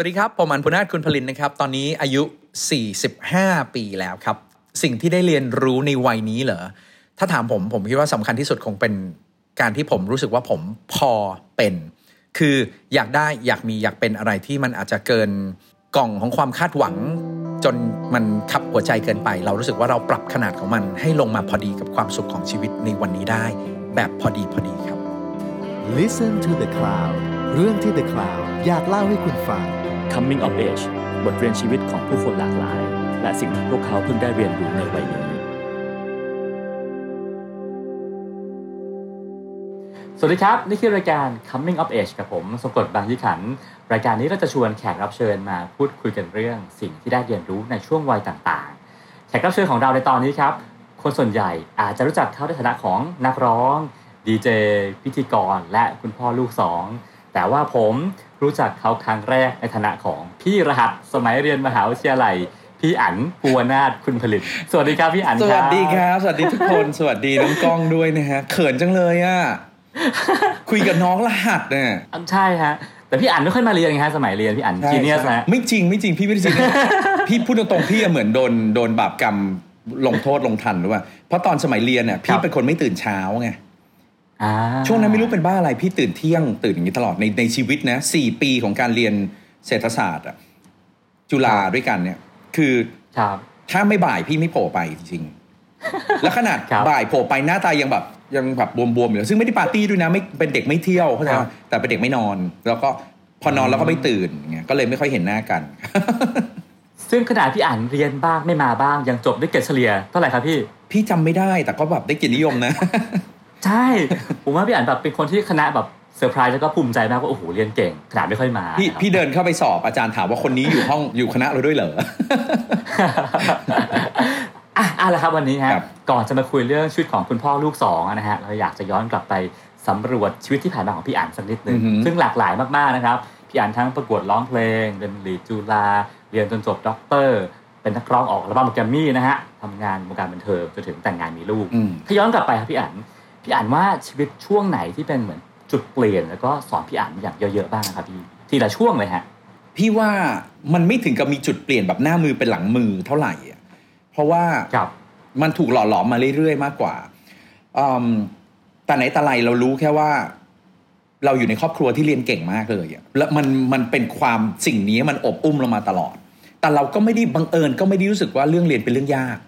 วัสดีครับ ผมอันพุนาถคุณผลินนะครับ ตอนนี้อายุ 45 ปีแล้วครับ สิ่งที่ได้เรียนรู้ในวัยนี้เหรอ ถ้าถามผม ผมคิดว่าสำคัญที่สุดคงเป็นการที่ผมรู้สึกว่าผมพอเป็น คืออยากได้อยากมีอยากเป็นอะไรที่มันอาจจะเกินกล่องของความคาดหวัง จนมันขับหัวใจเกินไป เรารู้สึกว่าเราปรับขนาดของมันให้ลงมาพอดีกับความสุขของชีวิตในวันนี้ได้ แบบพอดีพอดีครับ Listen to the Cloud เรื่องที่ The Cloud อยากเล่าให้คุณฟัง Coming of Age บทเรียนชีวิตของผู้คนหลากหลาย และสิ่งที่พวกเขาเพิ่งได้เรียนรู้ในวัยนี้ สวัสดีครับ นี่คือรายการ Coming of Age กับผมสมกดบางยี่ขัน รายการนี้เราจะชวนแขกรับเชิญมาพูดคุยกันเรื่อง สิ่งที่ได้เรียนรู้ในช่วงวัยต่างๆ แขกรับเชิญของเราในตอนนี้ครับ คนส่วนใหญ่อาจจะรู้จักเขาในฐานะของนักร้องดีเจพิธีกร และคุณพ่อลูกสองแต่ว่าผม รู้จักเขาครั้งแรกในฐานะของพี่รหัสสมัยเรียนมหาวิทยาลัยพี่อั๋นภูวนาถคุณผลิต สวัสดีครับพี่อั๋นสวัสดีครับ สวัสดีทุกคน สวัสดีน้องกล้องด้วยนะฮะเขินจังเลยอะคุยกับน้องรหัสเนี่ยอันใช่ฮะแต่พี่อั๋นไม่ค่อยมาเรียนไงฮะสมัยเรียนพี่อั๋นจีเนียสใช่ฮะไม่จริงไม่จริงพี่ไม่ได้จริงพี่พูดตรงๆพี่อะเหมือนโดนโดนบาปกรรมลงโทษลงทันหรือว่าเพราะตอนสมัยเรียนเนี่ยพี่เป็นคนไม่ตื่นเช้าไงอ่า ช่วงนั้นไม่รู้เป็นบ้าอะไรพี่ตื่นเที่ยงตื่นอย่างนี้ตลอดในในชีวิตนะสี่ปีของการเรียนเศรษฐศาสตร์อะจุฬาด้วยกันเนี่ย คือครับถ้าไม่บ่ายพี่ไม่โผล่ไปจริงๆแล้วขนาดครับบ่ายโผล่ไปหน้าตายังแบบยังแบบบวมๆอยู่ซึ่งไม่ได้ปาร์ตี้ด้วยนะไม่เป็นเด็กไม่เที่ยวเข้าใจครัปะบแต่เป็นเด็กไม่นอน แล้วก็พอนอนแล้วก็ไม่ตื่นอย่างเงี้ยก็เลยไม่ค่อยเห็นหน้ากัน ซึ่งขนาดพี่อั๋นเรียนบ้างไม่มาบ้างยังจบด้วยเกรดเฉลี่ยเท่าไหร่ครับพี่ พี่จำไม่ได้แต่ก็แบบได้เกียรตินิยมนะ ใช่ ผมว่าพี่อั๋นแบบเป็นคนที่คณะแบบเซอร์ไพรส์แล้วก็ภูมิใจมากว่าโอ้โหเรียนเก่งขนาดไม่ค่อยมา พี่นะครับพี่เดินเข้าไปสอบอาจารย์ถามว่าคนนี้อยู่ห้องอยู่คณะเราด้วยเหรออะเอาละครับวันนี้ฮะครับก่อนจะมาคุยเรื่องชีวิตของคุณพ่อลูกสองนะฮะเราอยากจะย้อนกลับไปสำรวจชีวิตที่ผ่านมาของพี่อั๋นสักนิดนึงอือหือซึ่งหลากหลายมากๆนะครับพี่อั๋นทั้งประกวดร้องเพลงเรียน lead จุฬาเรียนจนจบด็อกเตอร์ เป็นนักร้องออกอัลบั้มแกรมมี่นะฮะทำงานวงการบันเทิงจนถึงแต่งงานมีลูกอืมถ้าย้อนกลับไปครับพี่อั๋น พี่อั๋นว่าชีวิตช่วงไหนที่เป็นเหมือนจุดเปลี่ยนแล้วก็สอนพี่อั๋นอย่างเยอะๆบ้างนะครับพี่ทีละช่วงเลยฮะพี่ว่ามันไม่ถึงกับมีจุดเปลี่ยนแบบหน้ามือเป็นหลังมือเท่าไหร่อะเพราะว่าครับมันถูกหล่อหลอมมาเรื่อยๆมากกว่าอืมแต่ไหนแต่ไรเรารู้แค่ว่า เราอยู่ในครอบครัวที่เรียนเก่งมากเลยอะแล้วมันมันเป็นความสิ่งนี้มันอบอุ้มเรามาตลอด แต่เราก็ไม่ได้บังเอิญก็ไม่ได้รู้สึกว่าเรื่องเรียนเป็นเรื่องยาก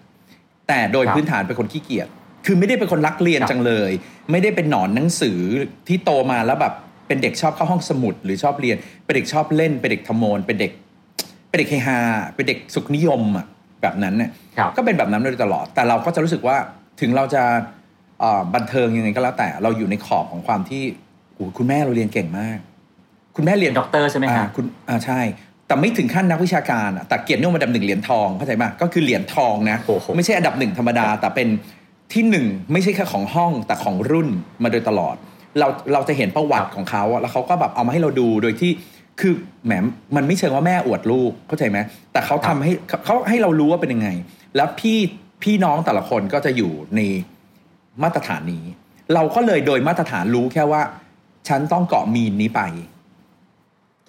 แต่โดยครับพื้นฐานเป็นคนขี้เกียจ คือไม่ได้เป็นคนรักเรียนครับจังเลย ไม่ได้เป็นหนอนหนังสือที่โตมาแล้วแบบเป็นเด็กชอบเข้าห้องสมุด หรือชอบเรียน เป็นเด็กชอบเล่น เป็นเด็กทำโมนเป็นเด็ก เป็นเด็กเฮฮา เป็นเด็กสุขนิยมอะแบบนั้นเนี่ยครับก็เป็นแบบนั้นมาโดยตลอด แต่เราก็จะรู้สึกว่าถึงเราจะเอ่อบันเทิงยังไงก็แล้วแต่เราอยู่ในขอบของความที่โอ้โหคุณแม่เราเรียนเก่งมาก คุณแม่เรีเรียยนนด็อกเตอร์ใช่ไหมอ่าฮะคุณอ่าใช่ แต่ไม่ถึงขั้นนักวิชาการอะแต่เกียรตินิยมอันดับหนึ่งเหรียญทองเข้าใจป่ะก็คือเหรียญทองนะโอ้โหไม่ใช่อันดับหนึ่งธรรมดาแต่เป็น ที่หนึ่งไม่ใช่แค่ของห้องแต่ของรุ่นมาโดยตลอด เราเราจะเห็นประวัติของเขาอะแล้วเขาก็แบบเอามาให้เราดูโดยที่คือแหมมันไม่เชิงว่าแม่อวดลูกเข้าใจไหมแต่เขาทำให้เขาเขาให้เรารู้ว่าเป็นยังไง แล้วพี่พี่น้องแต่ละคนก็จะอยู่ในมาตรฐานนี้ เราก็เลยโดยมาตรฐานรู้แค่ว่า ฉันต้องเกาะมีนนี้ไป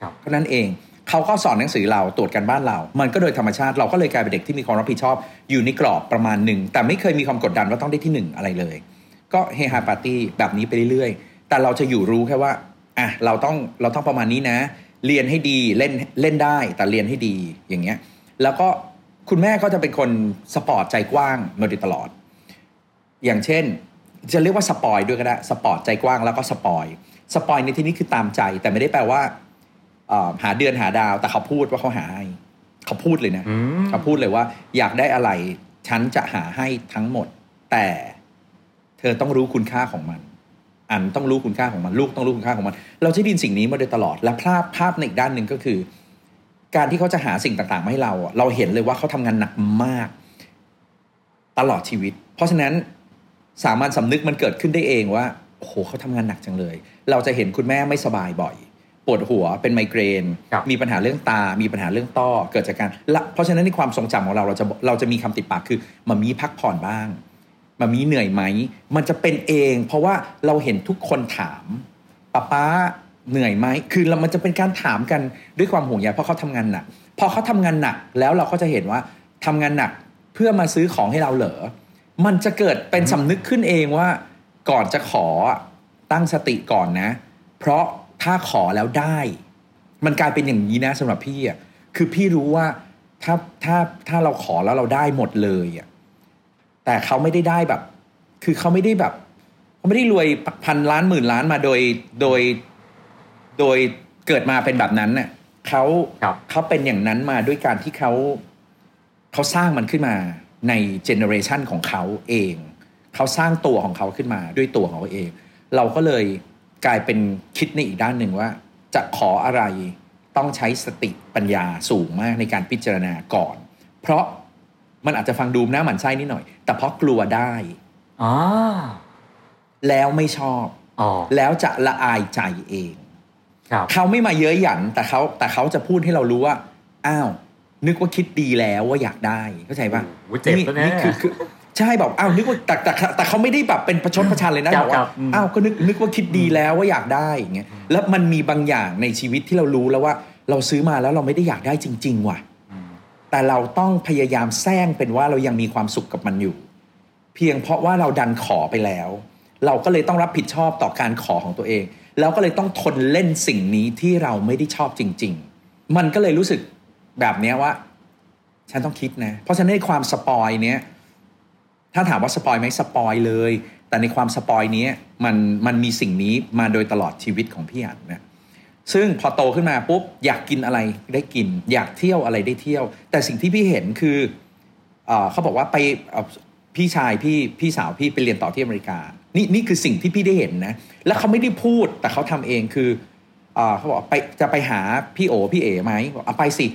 ครับเท่านั้นเอง เขาก็สอนหนังสือเราตรวจกันบ้านเรา มันก็โดยธรรมชาติเราก็เลยกลายเป็นเด็กที่มีความรับผิดชอบ อยู่ในกรอบประมาณหนึ่งแต่ไม่เคยมีความกดดันว่าต้องได้ที่หนึ่งอะไรเลย ก็เฮฮาปาร์ตี้แบบนี้ไปเรื่อยๆ แต่เราจะอยู่รู้แค่ว่าอะเราต้องเราต้องประมาณนี้นะ เรียนให้ดีเล่นเล่นได้แต่เรียนให้ดีอย่างเงี้ยแล้วก็คุณแม่ก็จะเป็นคนสปอร์ตใจกว้างมาโดยตลอด อย่างเช่น จะเรียกว่า spoil ด้วยก็ได้สปอร์ตใจกว้างแล้วก็ spoil spoil ในที่นี้คือตามใจ แต่ไม่ได้แปลว่า หาเดือนหาดาว แต่เขาพูดว่าเขาหาให้เขาพูดเลยนะอืมเขาพูดเลยว่า อยากได้อะไร ฉันจะหาให้ทั้งหมด แต่เธอต้องรู้คุณค่าของมัน อันต้องรู้คุณค่าของมัน ลูกต้องรู้คุณค่าของมัน เราจะได้ยินสิ่งนี้มาโดยตลอด และภาพภาพในอีกด้านหนึ่งก็คือ การที่เขาจะหาสิ่งต่างๆมาให้เราอะเราเห็นเลยว่าเขาทำงานหนักมาก ตลอดชีวิต เพราะฉะนั้นสามัญสำนึกมันเกิดขึ้นได้เองว่าโอ้โหเขาทำงานหนักจังเลย เราจะเห็นคุณแม่ไม่สบายบ่อย ปวดหัวเป็นไมเกรนครับมีปัญหาเรื่องตา มีปัญหาเรื่องต้อเกิดจากการละเพราะฉะนั้นในความทรงจำของเราเราจะเราจะมีคำติดปากคือมามีพักผ่อนบ้างมามีเหนื่อยไหม มันจะเป็นเอง เพราะว่าเราเห็นทุกคนถามป้าป้าเหนื่อยไหมคือเรามันจะเป็นการถามกันด้วยความห่วงใยเพราะเขาทำงานหนักพอเขาทำงานหนักแล้วเราก็จะเห็นว่าทำงานหนักเพื่อมาซื้อของให้เราเหรอมันจะเกิดเป็นสำนึกขึ้นเองว่า ก่อนจะขอตั้งสติก่อนนะ เพราะ ถ้าขอแล้วได้ มันกลายเป็นอย่างนี้นะสำหรับพี่อะคือพี่รู้ว่าถ้าถ้าถ้าเราขอแล้วเราได้หมดเลยอะแต่เขาไม่ได้ได้แบบ คือเขาไม่ได้แบบเขาไม่ได้รวยพันล้านหมื่นล้านมาโดยโดยโดยเกิดมาเป็นแบบนั้นเน่ะเขาครับเขาเป็นอย่างนั้นมาด้วยการที่เขาเขาสร้างมันขึ้นมาใน generation ของเขาเอง เขาสร้างตัวของเขาขึ้นมาด้วยตัวของเขาเอง เราก็เลย กลายเป็นคิดในอีกด้านหนึ่งว่า จะขออะไรต้องใช้สติปัญญาสูงมากในการพิจารณาก่อน เพราะมันอาจจะฟังดูหน้าหมันไส้นิดหน่อย แต่เพราะกลัวได้อ๋อแล้วไม่ชอบอ๋อแล้วจะละอายใจเองครับเขาไม่มาเย้ยหยันแต่เขาแต่เขาจะพูดให้เรารู้ว่า อ้าว นึกว่าคิดดีแล้วว่าอยากได้เข้าใจป่ะโอ้โหเจ็บซะแน่คือคือ ใช่บอกอ้าวนึกว่าแต่แต่แต่แต่เขาไม่ได้แบบเป็นประชดประชันเลยนะครับบอกครัว่าบอืมอ้าวก็นึกนึกว่าคิดดีแล้วว่าอยากได้อย่างเงี้ยแล้วมันมีบางอย่างในชีวิตที่เรารู้แล้วว่าเราซื้อมาแล้วเราไม่ได้อยากได้จริง ๆ ว่ะอืมแต่เราต้องพยายามแสร้งเป็นว่าเรายังมีความสุขกับมันอยู่ เพียงเพราะว่าเราดันขอไปแล้ว เราก็เลยต้องรับผิดชอบต่อการขอของตัวเอง แล้วก็เลยต้องทนเล่นสิ่งนี้ที่เราไม่ได้ชอบจริง ๆ มันก็เลยรู้สึกแบบเนี้ยว่า ฉันต้องคิดนะ เพราะฉะนั้นในความ spoil เนี้ย ถ้าถามว่า spoil ไหม spoil เลย แต่ในความ spoil นี้มันมันมีสิ่งนี้มาโดยตลอดชีวิตของพี่อันนะซึ่งพอโตขึ้นมาปุ๊บอยากกินอะไรได้กิน อยากเที่ยวอะไรได้เที่ยว แต่สิ่งที่พี่เห็นคือเอเขาบอกว่าไปพี่ชายพี่พี่สาวพี่ไปเรียนต่อที่อเมริกา นี่นี่คือสิ่งที่พี่ได้เห็นนะ แล้วเขาไม่ได้พูดแต่เขาทำเองคือเอเขาบอกไปจะไปหาพี่โอพี่เอ๋ไหมบอกเอาไปสิ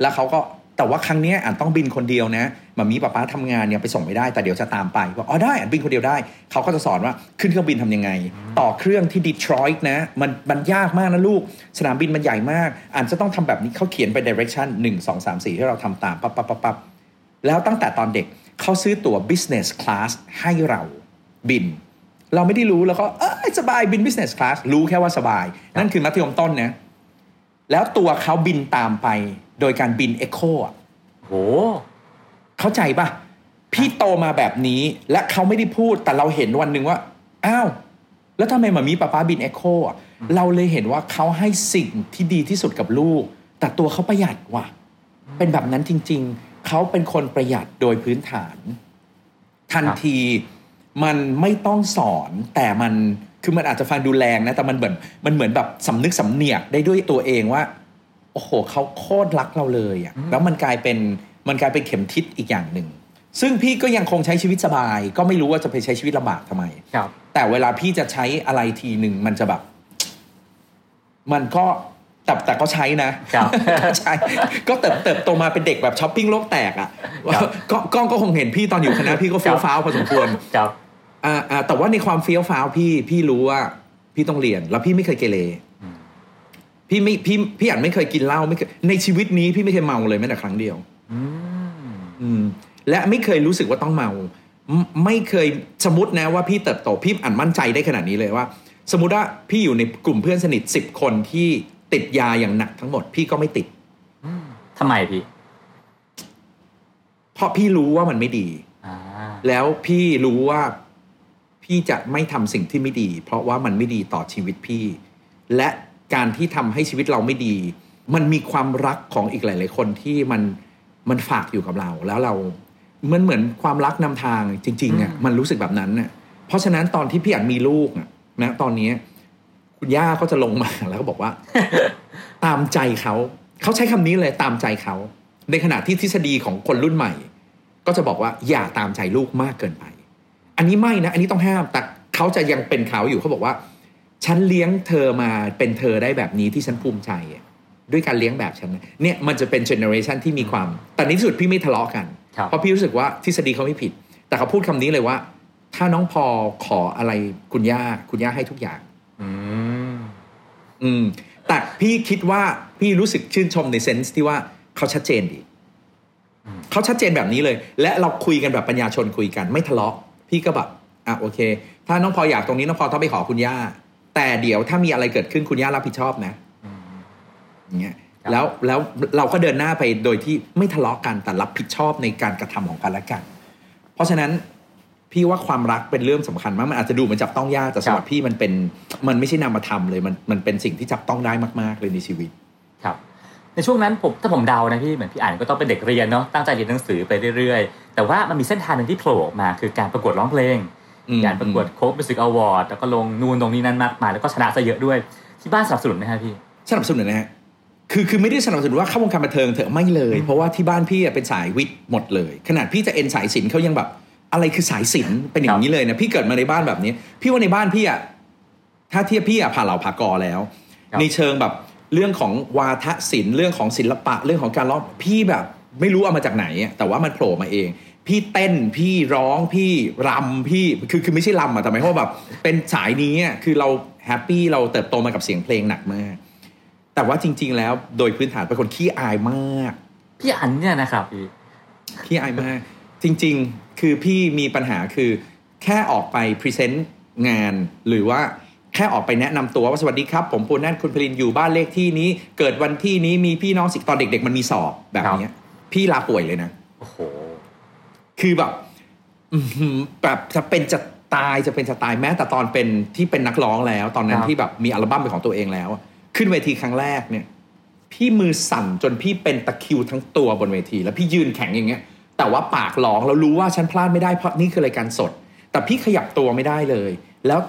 แล้วเขาก็ แต่ว่าครั้งนี้อ่านต้องบินคนเดียวนะมามีป้าป้าทำงานเนี่ยไปส่งไม่ได้แต่เดี๋ยวจะตามไปบอกอ๋อได้อ่านบินคนเดียวได้ เขาก็จะสอนว่าขึ้นเครื่องบินทำยังไง ต่อเครื่องที่ดีทรอยต์นะมันมันยากมากนะลูก สนามบินมันใหญ่มากอ่านจะต้องทำแบบนี้เขาเขียนไป direction 1 2 3 4ให้เราทำตามปั๊บปั๊บปั๊บปั๊บแล้วตั้งแต่ตอนเด็กเขาซื้อตั๋ว business class ให้เราบิน เราไม่ได้รู้แล้วก็เออสบายบิน business class รู้แค่ว่าสบาย นั่นคือมัธยมต้นนะ แล้วตัวเขาบินตามไป โดยการบิน Echo อะโห เข้าใจปะพี่โตมาแบบนี้และเขาไม่ได้พูดแต่เราเห็นวันหนึ่งว่า อ้าว แล้วทำไมมามีป้าป้าบิน Echo อะเราเลยเห็นว่าเขาให้สิ่งที่ดีที่สุดกับลูก แต่ตัวเขาประหยัดว่ะ เป็นแบบนั้นจริง ๆ เขาเป็นคนประหยัดโดยพื้นฐาน ทันทีมันไม่ต้องสอนแต่มัน คือมันอาจจะฟังดูแรงนะ แต่มันเหมือนมันเหมือนแบบสำนึกสำเนียกได้ด้วยตัวเองว่า โอ้โหเขาโคตรรักเราเลยอะแล้วมันกลายเป็นมันกลายเป็นเข็มทิศอีกอย่างหนึ่ง ซึ่งพี่ก็ยังคงใช้ชีวิตสบาย ก็ไม่รู้ว่าจะไปใช้ชีวิตลำบากทำไมครับ แต่เวลาพี่จะใช้อะไรทีหนึ่งมันจะแบบ มันก็แต่แต่ก็ใช้นะครับใช่ก็เติบเติบโตมาเป็นเด็กแบบช้อปปิ้งโลกแตกอะครับก็ก็ก็คงเห็นพี่ตอนอยู่คณะพี่ก็เฟี้ยวฟ้าวพอสมควรครับ อ่าอ่าแต่ว่าในความเฟี้ยวฟ้าวพี่พี่รู้ว่า พี่ต้องเรียน แล้วพี่ไม่เคยเกเรอืมพี่ไม่พี่พี่อ่านไม่เคยกินเหล้าไม่เคยในชีวิตนี้พี่ไม่เคยเมาเลยแม้แต่ครั้งเดียวอืมอืมและไม่เคยรู้สึกว่าต้องเมาไม่ไม่เคยสมมตินะว่าพี่เติบโตพี่อ่านมั่นใจได้ขนาดนี้เลยว่า สมมติว่าพี่อยู่ในกลุ่มเพื่อนสนิทสิบคนที่ติดยาอย่างหนักทั้งหมด พี่ก็ไม่ติดทำไมพี่ เพราะพี่รู้ว่ามันไม่ดีอ่าแล้วพี่รู้ว่า พี่จะไม่ทำสิ่งที่ไม่ดี เพราะว่ามันไม่ดีต่อชีวิตพี่ และการที่ทำให้ชีวิตเราไม่ดี มันมีความรักของอีกหลาย ๆ คนที่มันมันฝากอยู่กับเรา แล้วเรามันเหมือนความรักนำทางจริงๆอะมันรู้สึกแบบนั้นน่ะเพราะฉะนั้นตอนที่พี่อยากมีลูกอะนะตอนนี้คุณย่าก็จะลงมาแล้วก็บอกว่า ตามใจเขาเขาใช้คำนี้เลยตามใจเขา ในขณะที่ทฤษฎีของคนรุ่นใหม่ ก็จะบอกว่าอย่าตามใจลูกมากเกินไป อันนี้ไม่นะ อันนี้ต้องห้าม แต่เขาจะยังเป็นเขาอยู่เขาบอกว่า ฉันเลี้ยงเธอมาเป็นเธอได้แบบนี้ที่ฉันภูมิใจอะด้วยการเลี้ยงแบบฉันนะเนี่ยมันจะเป็นเจเนอเรชันที่มีความ แต่ในที่สุดพี่ไม่ทะเลาะกันครับเพราะพี่รู้สึกว่าทฤษฎีเขาไม่ผิด แต่เขาพูดคำนี้เลยว่า ถ้าน้องพอขออะไรคุณย่าคุณย่าให้ทุกอย่าง อืมอืมแต่พี่คิดว่าพี่รู้สึกชื่นชมในเซนส์ที่ว่าเขาชัดเจนดีอืมเขาชัดเจนแบบนี้เลย และเราคุยกันแบบปัญญาชนคุยกันไม่ทะเลาะ พี่ก็แบบอะโอเค ถ้าน้องพออยากตรงนี้น้องพอต้องไปขอคุณย่า แต่เดี๋ยวถ้ามีอะไรเกิดขึ้นคุณย่ารับผิดชอบนะอืมอย่างเงี้ยครับแล้วแล้วเราก็เดินหน้าไปโดยที่ไม่ทะเลาะกันแต่รับผิดชอบในการกระทำของกันและกัน เพราะฉะนั้นพี่ว่าความรักเป็นเรื่องสำคัญมากมันอาจจะดูเหมันจับต้องยากแต่สำหรับพี่มันเป็นมันไม่ใช่นามธรรมเลยมันมันเป็นสิ่งที่จับต้องได้มาก ๆ เลยในชีวิตครับใน ช่วงนั้นผมถ้าผมเดานะพี่เหมือนพี่อั๋นก็ต้องเป็นเด็กเรียนเนาะตั้งใจเรียนหนังสือไปเรื่อยๆ แต่ว่ามันมีเส้นทางหนึ่งที่โผล่ออกมาคือการประกวดร้องเพลงอืมการประกวด Coke Music Award แล้วก็ลงนู่นลงนี่นั่นมากมายแล้วก็ชนะซะเยอะด้วยที่บ้านสนับสนุนไหมฮะพี่สนับสนุนนะฮะคือคือไม่ได้สนับสนุนว่าเข้าวงการบันเทิงเถอะไม่เลย เพราะว่าที่บ้านพี่อะเป็นสายวิทย์หมดเลย ขนาดพี่จะเอ็นท์สายศิลป์เขายังแบบอะไรคือสายศิลป์เป็นอย่างนี้เลยนะพี่เกิดมาในบ้านแบบนี้ พี่ว่าในบ้านพี่อะถ้าเทียบพี่อะผ่าเหล่าผ่ากอแล้วครับในเชิงแบบ เรื่องของวาทศิลป์เรื่องของศิลปะเรื่องของการร้องพี่แบบไม่รู้เอามาจากไหนอะแต่ว่ามันโผล่มาเอง พี่เต้นพี่ร้องพี่รำพี่คือคือไม่ใช่รำอะแต่หมายความว่าแบบเป็นสายนี้อะคือเราแฮปปี้เราเติบโตมากับเสียงเพลงหนักมาก แต่ว่าจริง ๆ แล้วโดยพื้นฐานเป็นคนขี้อายมาก พี่อั๋นเนี่ยนะครับพี่ขี้อายมาก จริง ๆ คือพี่มีปัญหาคือแค่ออกไป present งานหรือว่าแค่ออกไปแนะนำตัวว่าสวัสดีครับ ผมภูวนาทคุนผลินอยู่บ้านเลขที่นี้ เกิดวันที่นี้มีพี่น้องสิตอนเด็ก ๆ มันมีสอบแบบเนี้ยพี่ลาป่วยเลยนะโอ้โหคือแบบอื้อหือแบบจะเป็นจะตายจะเป็นจะตายแม้แต่ตอนเป็นที่เป็นนักร้องแล้ว ตอนนั้นครับที่แบบมีอัลบั้มเป็นของตัวเองแล้ว ขึ้นเวทีครั้งแรกเนี่ย พี่มือสั่นจนพี่เป็นตะคริวทั้งตัวบนเวที แล้วพี่ยืนแข็งอย่างเงี้ย แต่ว่าปากร้องแล้วรู้ว่าฉันพลาดไม่ได้เพราะนี่คือรายการสด แต่พี่ขยับตัวไม่ได้เลย แล้ว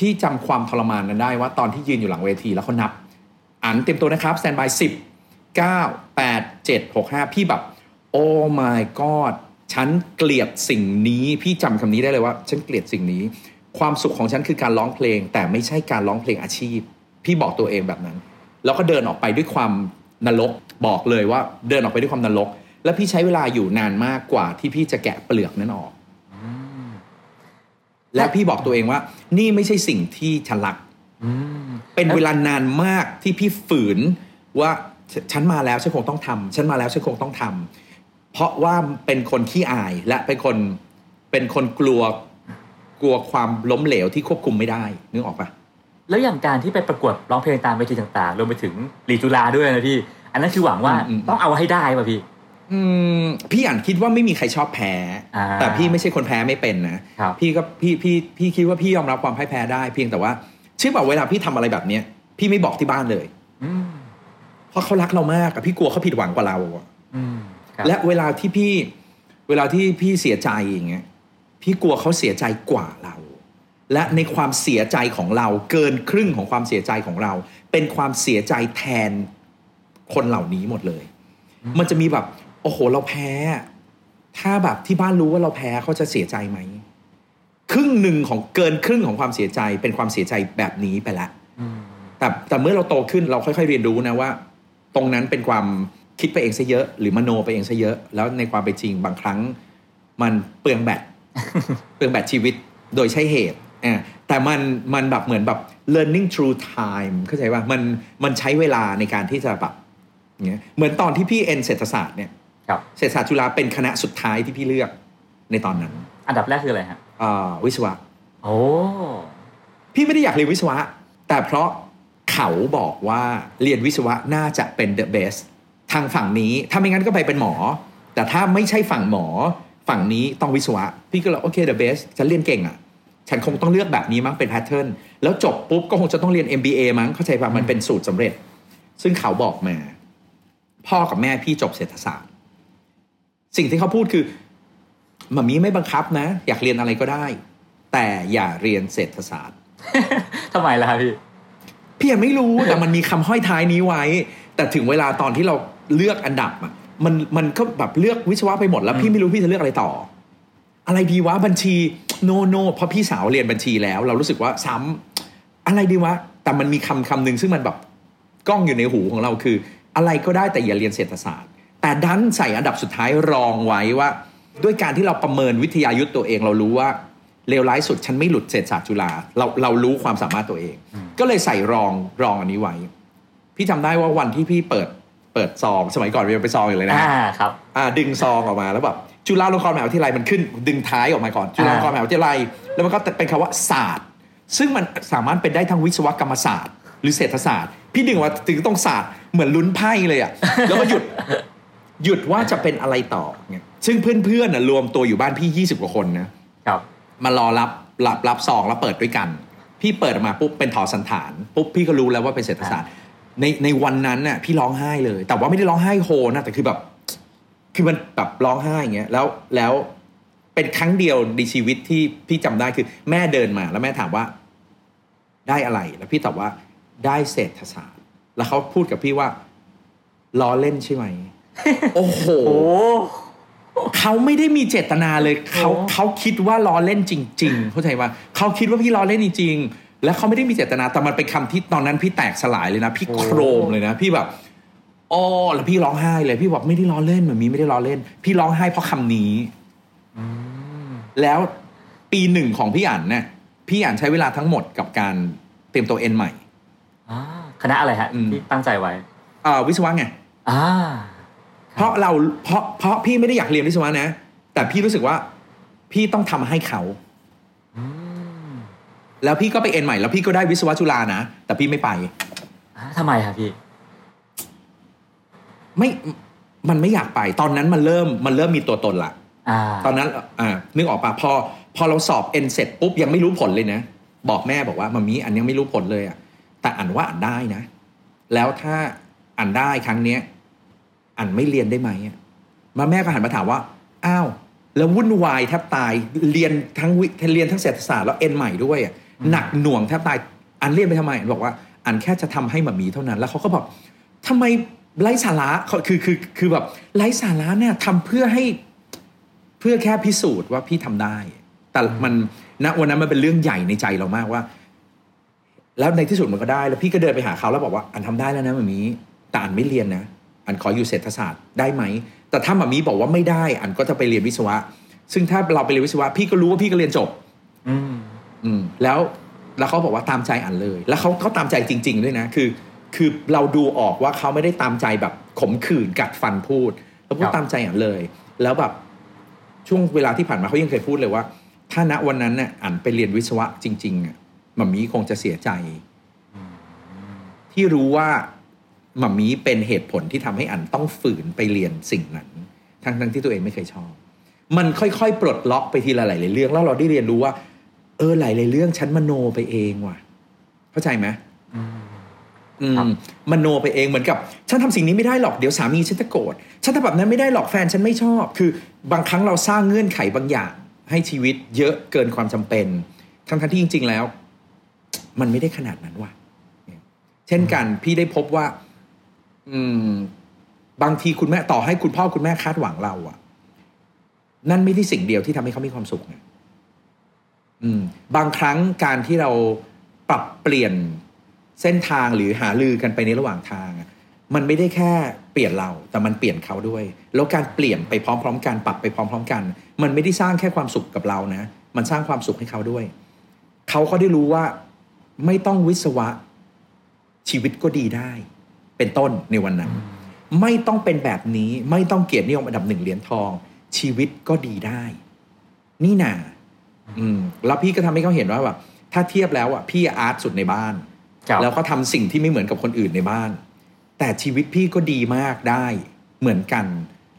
พี่จำความทรมานนั้นได้ว่าตอนที่ยืนอยู่หลังเวทีแล้วเขานับ อันเต็มตัวนะครับแตนบายสิบเก้าแปดเจ็ดหกห้าพี่แบบ โอ้ my god ฉันเกลียดสิ่งนี้ พี่จำคำนี้ได้เลยว่า ฉันเกลียดสิ่งนี้ ความสุขของฉันคือการร้องเพลง แต่ไม่ใช่การร้องเพลงอาชีพ พี่บอกตัวเองแบบนั้น แล้วก็เดินออกไปด้วยความนรกบอกเลยว่าเดินออกไปด้วยความนรก แล้วพี่ใช้เวลาอยู่นานมากกว่าที่พี่จะแกะเปลือกนั้นออก และพี่บอกตัวเองว่า นี่ไม่ใช่สิ่งที่ฉันรักอืมเป็นเวลานานมากที่พี่ฝืนว่าฉฉันมาแล้วฉันคงต้องทำฉันมาแล้วฉันคงต้องทำเพราะว่าเป็นคนขี้อายและเป็นคนเป็นคนกลัวกลัวความล้มเหลวที่ควบคุมไม่ได้นึกออกปะแล้วอย่างการที่ไปประกวดร้องเพลงตามเวทีต่างๆรวมไปถึงลีจุฬาด้วยนะพี่ อันนั้นคือหวังว่าต้องเอาให้ได้ป่ะพี่อืม พี่อ่านคิดว่าไม่มีใครชอบแพ้อ่าแต่พี่ไม่ใช่คนแพ้ไม่เป็นนะครับพี่ก็พี่พี่พี่คิดว่าพี่ยอมรับความพ่ายแพ้ได้ เพียงแต่ว่าเชื่อเปล่าเวลาพี่ทำอะไรแบบเนี้ย พี่ไม่บอกที่บ้านเลยอืมเพราะเขารักเรามากอะพี่กลัวเขาผิดหวังกว่าเราอะอืมครับและเวลาที่พี่ เวลาที่พี่เสียใจอย่างเงี้ยพี่กลัวเขาเสียใจกว่าเรา และในความเสียใจของเราเกินครึ่งของความเสียใจของเรา เป็นความเสียใจแทนคนเหล่านี้หมดเลย มันจะมีแบบ โอ้โหเราแพ้ ถ้าแบบที่บ้านรู้ว่าเราแพ้เขาจะเสียใจไหมครึ่งหนึ่งของเกินครึ่งของความเสียใจเป็นความเสียใจแบบนี้ไปละอืมแต่แต่เมื่อเราโตขึ้นเราค่อย ๆ เรียนรู้นะว่า ตรงนั้นเป็นความคิดไปเองซะเยอะ หรือมโนไปเองซะเยอะ แล้วในความเป็นจริงบางครั้ง มันเปลืองแบตเปลืองแบตชีวิตโดยใช่เหตุอ่าแต่มันมันแบบเหมือนแบบ learning through time เข้าใจว่ามันมันใช้เวลาในการที่จะแบบอย่างเงี้ยเหมือนตอนที่พี่เอ็นเศรษฐศาสตร์เนี่ยครับ เศรษฐศาสตร์จุฬาเป็นคณะสุดท้ายที่พี่เลือกในตอนนั้น อันดับแรกคืออะไรฮะอ่าวิศวะ โอ้พี่ไม่ได้อยากเรียนวิศวะ แต่เพราะเขาบอกว่าเรียนวิศวะน่าจะเป็น the best ทางฝั่งนี้ถ้าไม่งั้นก็ไปเป็นหมอ แต่ถ้าไม่ใช่ฝั่งหมอฝั่งนี้ต้องวิศวะ พี่ก็เลยโอเค the best ฉันเรียนเก่งอะฉันคงต้องเลือกแบบนี้มั้งเป็นแพทเทิร์นแล้วจบปุ๊บก็คงจะต้องเรียน MBA มั้งเข้าใจป่ะมันเป็นสูตรสำเร็จ ซึ่งเขาบอกมา พ่อกับแม่พี่จบเศรษฐศาสตร์ สิ่งที่เขาพูดคือมามีไม่บังคับนะ อยากเรียนอะไรก็ได้ แต่อย่าเรียนเศรษฐศาสตร์ทำไมล่ะครับพี่พี่ยังไม่รู้แต่มันมีคำห้อยท้ายนี้ไว้ แต่ถึงเวลาตอนที่เราเลือกอันดับอะมันมันก็แบบเลือกวิศวะไปหมดแล้ว พี่ไม่รู้พี่จะเลือกอะไรต่อ อะไรดีวะบัญชีโนโนเพราะพี่สาวเรียนบัญชีแล้ว เรารู้สึกว่าซ้ำอะไรดีวะแต่มันมีคำคำหนึ่งซึ่งมันแบบกล้องอยู่ในหูของเราคือ อะไรก็ได้แต่อย่าเรียนเศรษฐศาสตร์ แต่ดันใส่อันดับสุดท้ายรองไว้ว่า ด้วยการที่เราประเมินวิทยายุทธตัวเองเรารู้ว่าเลวร้ายสุดฉันไม่หลุดเศรษฐศาสตร์จุฬาเราเรารู้ความสามารถตัวเอง ก็เลยใส่รองรองอันนี้ไว้ พี่จำได้ว่าวันที่พี่เปิดเปิดซองสมัยก่อนเรียนไปซองอยู่เลยนะอ่าครับอ่าดึงซองออกมาแล้วแบบจุฬาลงกรณ์มหาวิทยาลัยมันขึ้น ดึงท้ายออกมาก่อนจุฬาลงกรณ์มหาวิทยาลัย แล้วมันก็เป็นคำว่าศาสตร์ ซึ่งมันสามารถเป็นได้ทั้งวิศวกรรมศาสตร์ หรือเศรษฐศาสตร์ พี่ดึงว่าถึงต้องศาสตร์เหมือนลุ้นไพ่เลยอะแล้วก็หยุด หยุดว่าจะเป็นอะไรต่อเนี่ยซึ่งเพื่อนๆน่ะรวมตัวอยู่บ้านพี่ 20 กว่าคนนะครับมารอรับรับรับซองแล้วเปิดด้วยกัน พี่เปิดออกมาปุ๊บเป็นถอสันฐานปุ๊บพี่ก็รู้แล้วว่าเป็นเศรษฐศาสตร์ในในวันนั้นน่ะพี่ร้องไห้เลย แต่ว่าไม่ได้ร้องไห้โฮนะแต่คือแบบ คือมันแบบร้องไห้อย่างเงี้ยแล้วแล้วเป็นครั้งเดียวในชีวิตที่พี่จำได้คือ แม่เดินมาแล้วแม่ถามว่า ได้อะไร แล้วพี่ตอบว่าได้เศรษฐศาสตร์ แล้วเขาพูดกับพี่ว่าล้อเล่นใช่ไหม โอ้โหโอ้เขาไม่ได้มีเจตนาเลยเขาโอ้เขาคิดว่าล้อเล่นจริง ๆ เข้าใจว่าเขาคิดว่าพี่ล้อเล่นจริงๆแล้วเขาไม่ได้มีเจตนาแต่มันเป็นคำที่ตอนนั้นพี่แตกสลายเลยนะพี่โครมเลยนะพี่แบบอ๋อแล้วพี่ร้องไห้เลย พี่บอกไม่ได้ล้อเล่นแบบนี้ไม่ได้ล้อเล่น พี่ร้องไห้เพราะคำนี้อืมแล้วปีหนึ่งของพี่อ่านเนี่ยพี่อ่านใช้เวลาทั้งหมดกับการเตรียมตัวเอ็นใหม่อ่าคณะอะไรฮะอืมที่ตั้งใจไว้อ่าวิศวะไงอ่า เพราะเราเพราะเพราะพี่ไม่ได้อยากเรียนวิศวะนะ แต่พี่รู้สึกว่า พี่ต้องทำให้เขาอืมแล้วพี่ก็ไปเอ็นใหม่ แล้วพี่ก็ได้วิศวะจุฬานะ แต่พี่ไม่ไปอ่าทำไมครับพี่ ไม่มันไม่อยากไป ตอนนั้นมันเริ่มมันเริ่มมีตัวตนละอ่าตอนนั้นอ่านึกออกปะพอ พอเราสอบเอ็นเสร็จปุ๊บยังไม่รู้ผลเลยนะบอกแม่บอกว่ามามีอันยังไม่รู้ผลเลยอะแต่อ่านว่าอ่านได้นะ แล้วถ้าอ่านได้ครั้งเนี้ย อ่านไม่เรียนได้ไหมอะมาแม่ก็หันมาถามว่า อ้าว แล้ววุ่นวายแทบตาย เรียนทั้งวิเรียนทั้งเศรษฐศาสตร์แล้วเอ็นใหม่ด้วยอะหนักหน่วงแทบตาย อันเรียนไปทำไมอันบอกว่า อันแค่จะทำให้หมามีเท่านั้น แล้วเขาก็บอกทำไมไร้สาระเขาคือคือคือแบบไร้สาระเนี่ยทำเพื่อให้เพื่อแค่พิสูจน์ว่าพี่ทำได้ แต่มันณวันนั้นมันเป็นเรื่องใหญ่ในใจเรามากว่า แล้วในที่สุดมันก็ได้ แล้วพี่ก็เดินไปหาเขาแล้วบอกว่าอันทำได้แล้วนะมามีแต่อันไม่เรียนนะ อันขออยู่เศรษฐศาสตร์ได้ไหม แต่ถ้ามามีบอกว่าไม่ได้อันก็จะไปเรียนวิศวะ ซึ่งถ้าเราไปเรียนวิศวะ พี่ก็รู้ว่าพี่ก็เรียนจบ อืมอืมแล้วแล้วเขาบอกว่าตามใจอันเลย แล้วเขาเขาตามใจจริง ๆ ด้วยนะ คือ คือเราดูออกว่าเขาไม่ได้ตามใจแบบขมขื่นกัดฟันพูดแล้วพูดครับตามใจอันเลย แล้วแบบช่วงเวลาที่ผ่านมาเขายังเคยพูดเลยว่า ถ้าณวันนั้นน่ะอันไปเรียนวิศวะจริงๆอะมัมมี่คงจะเสียใจ ที่รู้ว่า มัมมี่เป็นเหตุผลที่ทำให้อันต้องฝืนไปเรียนสิ่งนั้น ทั้งทั้งๆที่ตัวเองไม่เคยชอบ มันค่อยๆ ปลดล็อกไปทีละหลายๆเรื่อง แล้วเราได้เรียนรู้ว่า เออหลายๆเรื่องฉันมโนไปเองว่ะ เข้าใจไหมอืมอืครับมมโนไปเองเหมือนกับ ฉันทำสิ่งนี้ไม่ได้หรอกเดี๋ยวสามีฉันจะโกรธฉันทำแบบนั้นไม่ได้หรอกแฟนฉันไม่ชอบ คือบางครั้งเราสร้างเงื่อนไขบางอย่าง ให้ชีวิตเยอะเกินความจำเป็น ทั้งๆที่จริง ๆ แล้ว มันไม่ได้ขนาดนั้นว่ะ เช่นกันพี่ได้พบว่า อืม บางทีคุณแม่ต่อให้คุณพ่อคุณแม่คาดหวังเราอะนั่นไม่ได้สิ่งเดียวที่ทำให้เขามีความสุขนะอืม บางครั้งการที่เราปรับเปลี่ยนเส้นทางหรือหาลือกันไปในระหว่างทางมันไม่ได้แค่เปลี่ยนเราแต่มันเปลี่ยนเขาด้วย แล้วการเปลี่ยนไปพร้อมๆกันปรับไปพร้อม ๆ กัน มันไม่ได้สร้างแค่ความสุขกับเรานะ มันสร้างความสุขให้เขาด้วย เขาก็ได้รู้ว่าไม่ต้องวิศวะชีวิตก็ดีได้ เป็นต้นในวันนั้น ไม่ต้องเป็นแบบนี้ไม่ต้องเกียรตินิยมอันดับหนึ่งเหรียญทอง ชีวิตก็ดีได้ นี่นาอืมแล้วพี่ก็ทำให้เขาเห็นว่าแบบถ้าเทียบแล้วอะพี่อาร์ตสุดในบ้านครับแล้วก็ทำสิ่งที่ไม่เหมือนกับคนอื่นในบ้าน แต่ชีวิตพี่ก็ดีมากได้เหมือนกัน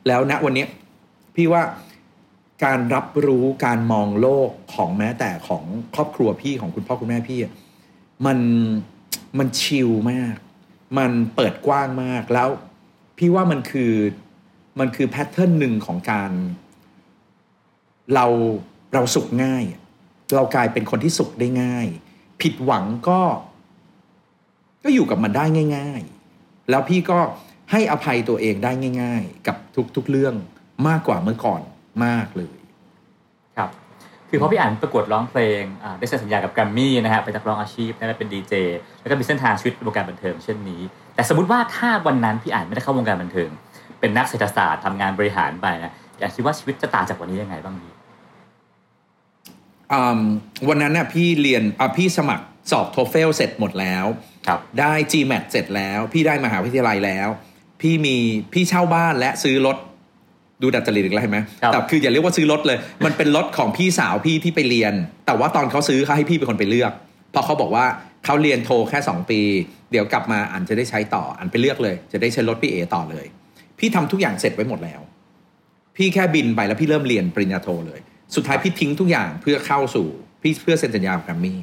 แล้วณวันเนี้ยพี่ว่าการรับรู้การมองโลกของแม้แต่ของครอบครัวพี่ของคุณพ่อคุณแม่พี่อะมันมันชิลมาก มันเปิดกว้างมากแล้วพี่ว่ามันคือมันคือแพทเทิร์นหนึ่งของการ เราเราสุขง่าย เรากลายเป็นคนที่สุขได้ง่าย ผิดหวังก็ ก็อยู่กับมันได้ง่าย ๆ แล้วพี่ก็ให้อภัยตัวเองได้ง่าย ๆ กับทุกๆเรื่องมากกว่าเมื่อก่อนมากเลย ครับ คือเพราะพี่อ่านประกวดร้องเพลงอ่าได้เซ็นสัญญากับแกรมมี่นะฮะเป็นนักร้องอาชีพนะเป็นดีเจแล้วก็มีเส้นทางชีวิตในวงการบันเทิงเช่นนี้ แต่สมมติว่าถ้าวันนั้นพี่อ่านไม่ได้เข้าวงการบันเทิง เป็นนักเศรษฐศาสตร์ทำงานบริหารไปนะอยากคิดว่าชีวิตจะต่างจากวันนี้ยังไงบ้างดีอืมวันนั้นน่ะพี่เรียนอะพี่สมัครสอบโทเฟลเสร็จหมดแล้วครับได้ GMAT เสร็จแล้ว พี่ได้มหาวิทยาลัยแล้ว พี่มีพี่เช่าบ้านและซื้อรถ ดูดัดจริตอีกแล้วเห็นไหมครับแต่คืออย่าเรียกว่าซื้อรถเลย มันเป็นรถของพี่สาวพี่ที่ไปเรียน แต่ว่าตอนเขาซื้อเขาให้พี่เป็นคนไปเลือก เพราะเขาบอกว่าเขาเรียนโทแค่ 2 ปี เดี๋ยวกลับมาอันจะได้ใช้ต่อ อันไปเลือกเลย จะได้ใช้รถพี่เอต่อเลย พี่ทำทุกอย่างเสร็จไว้หมดแล้ว พี่แค่บินไปแล้วพี่เริ่มเรียนปริญญาโทเลย สุดท้ายพี่ทิ้งทุกอย่างเพื่อเข้าสู่ พี่เพื่อเซ็นสัญญากับแกรมมี่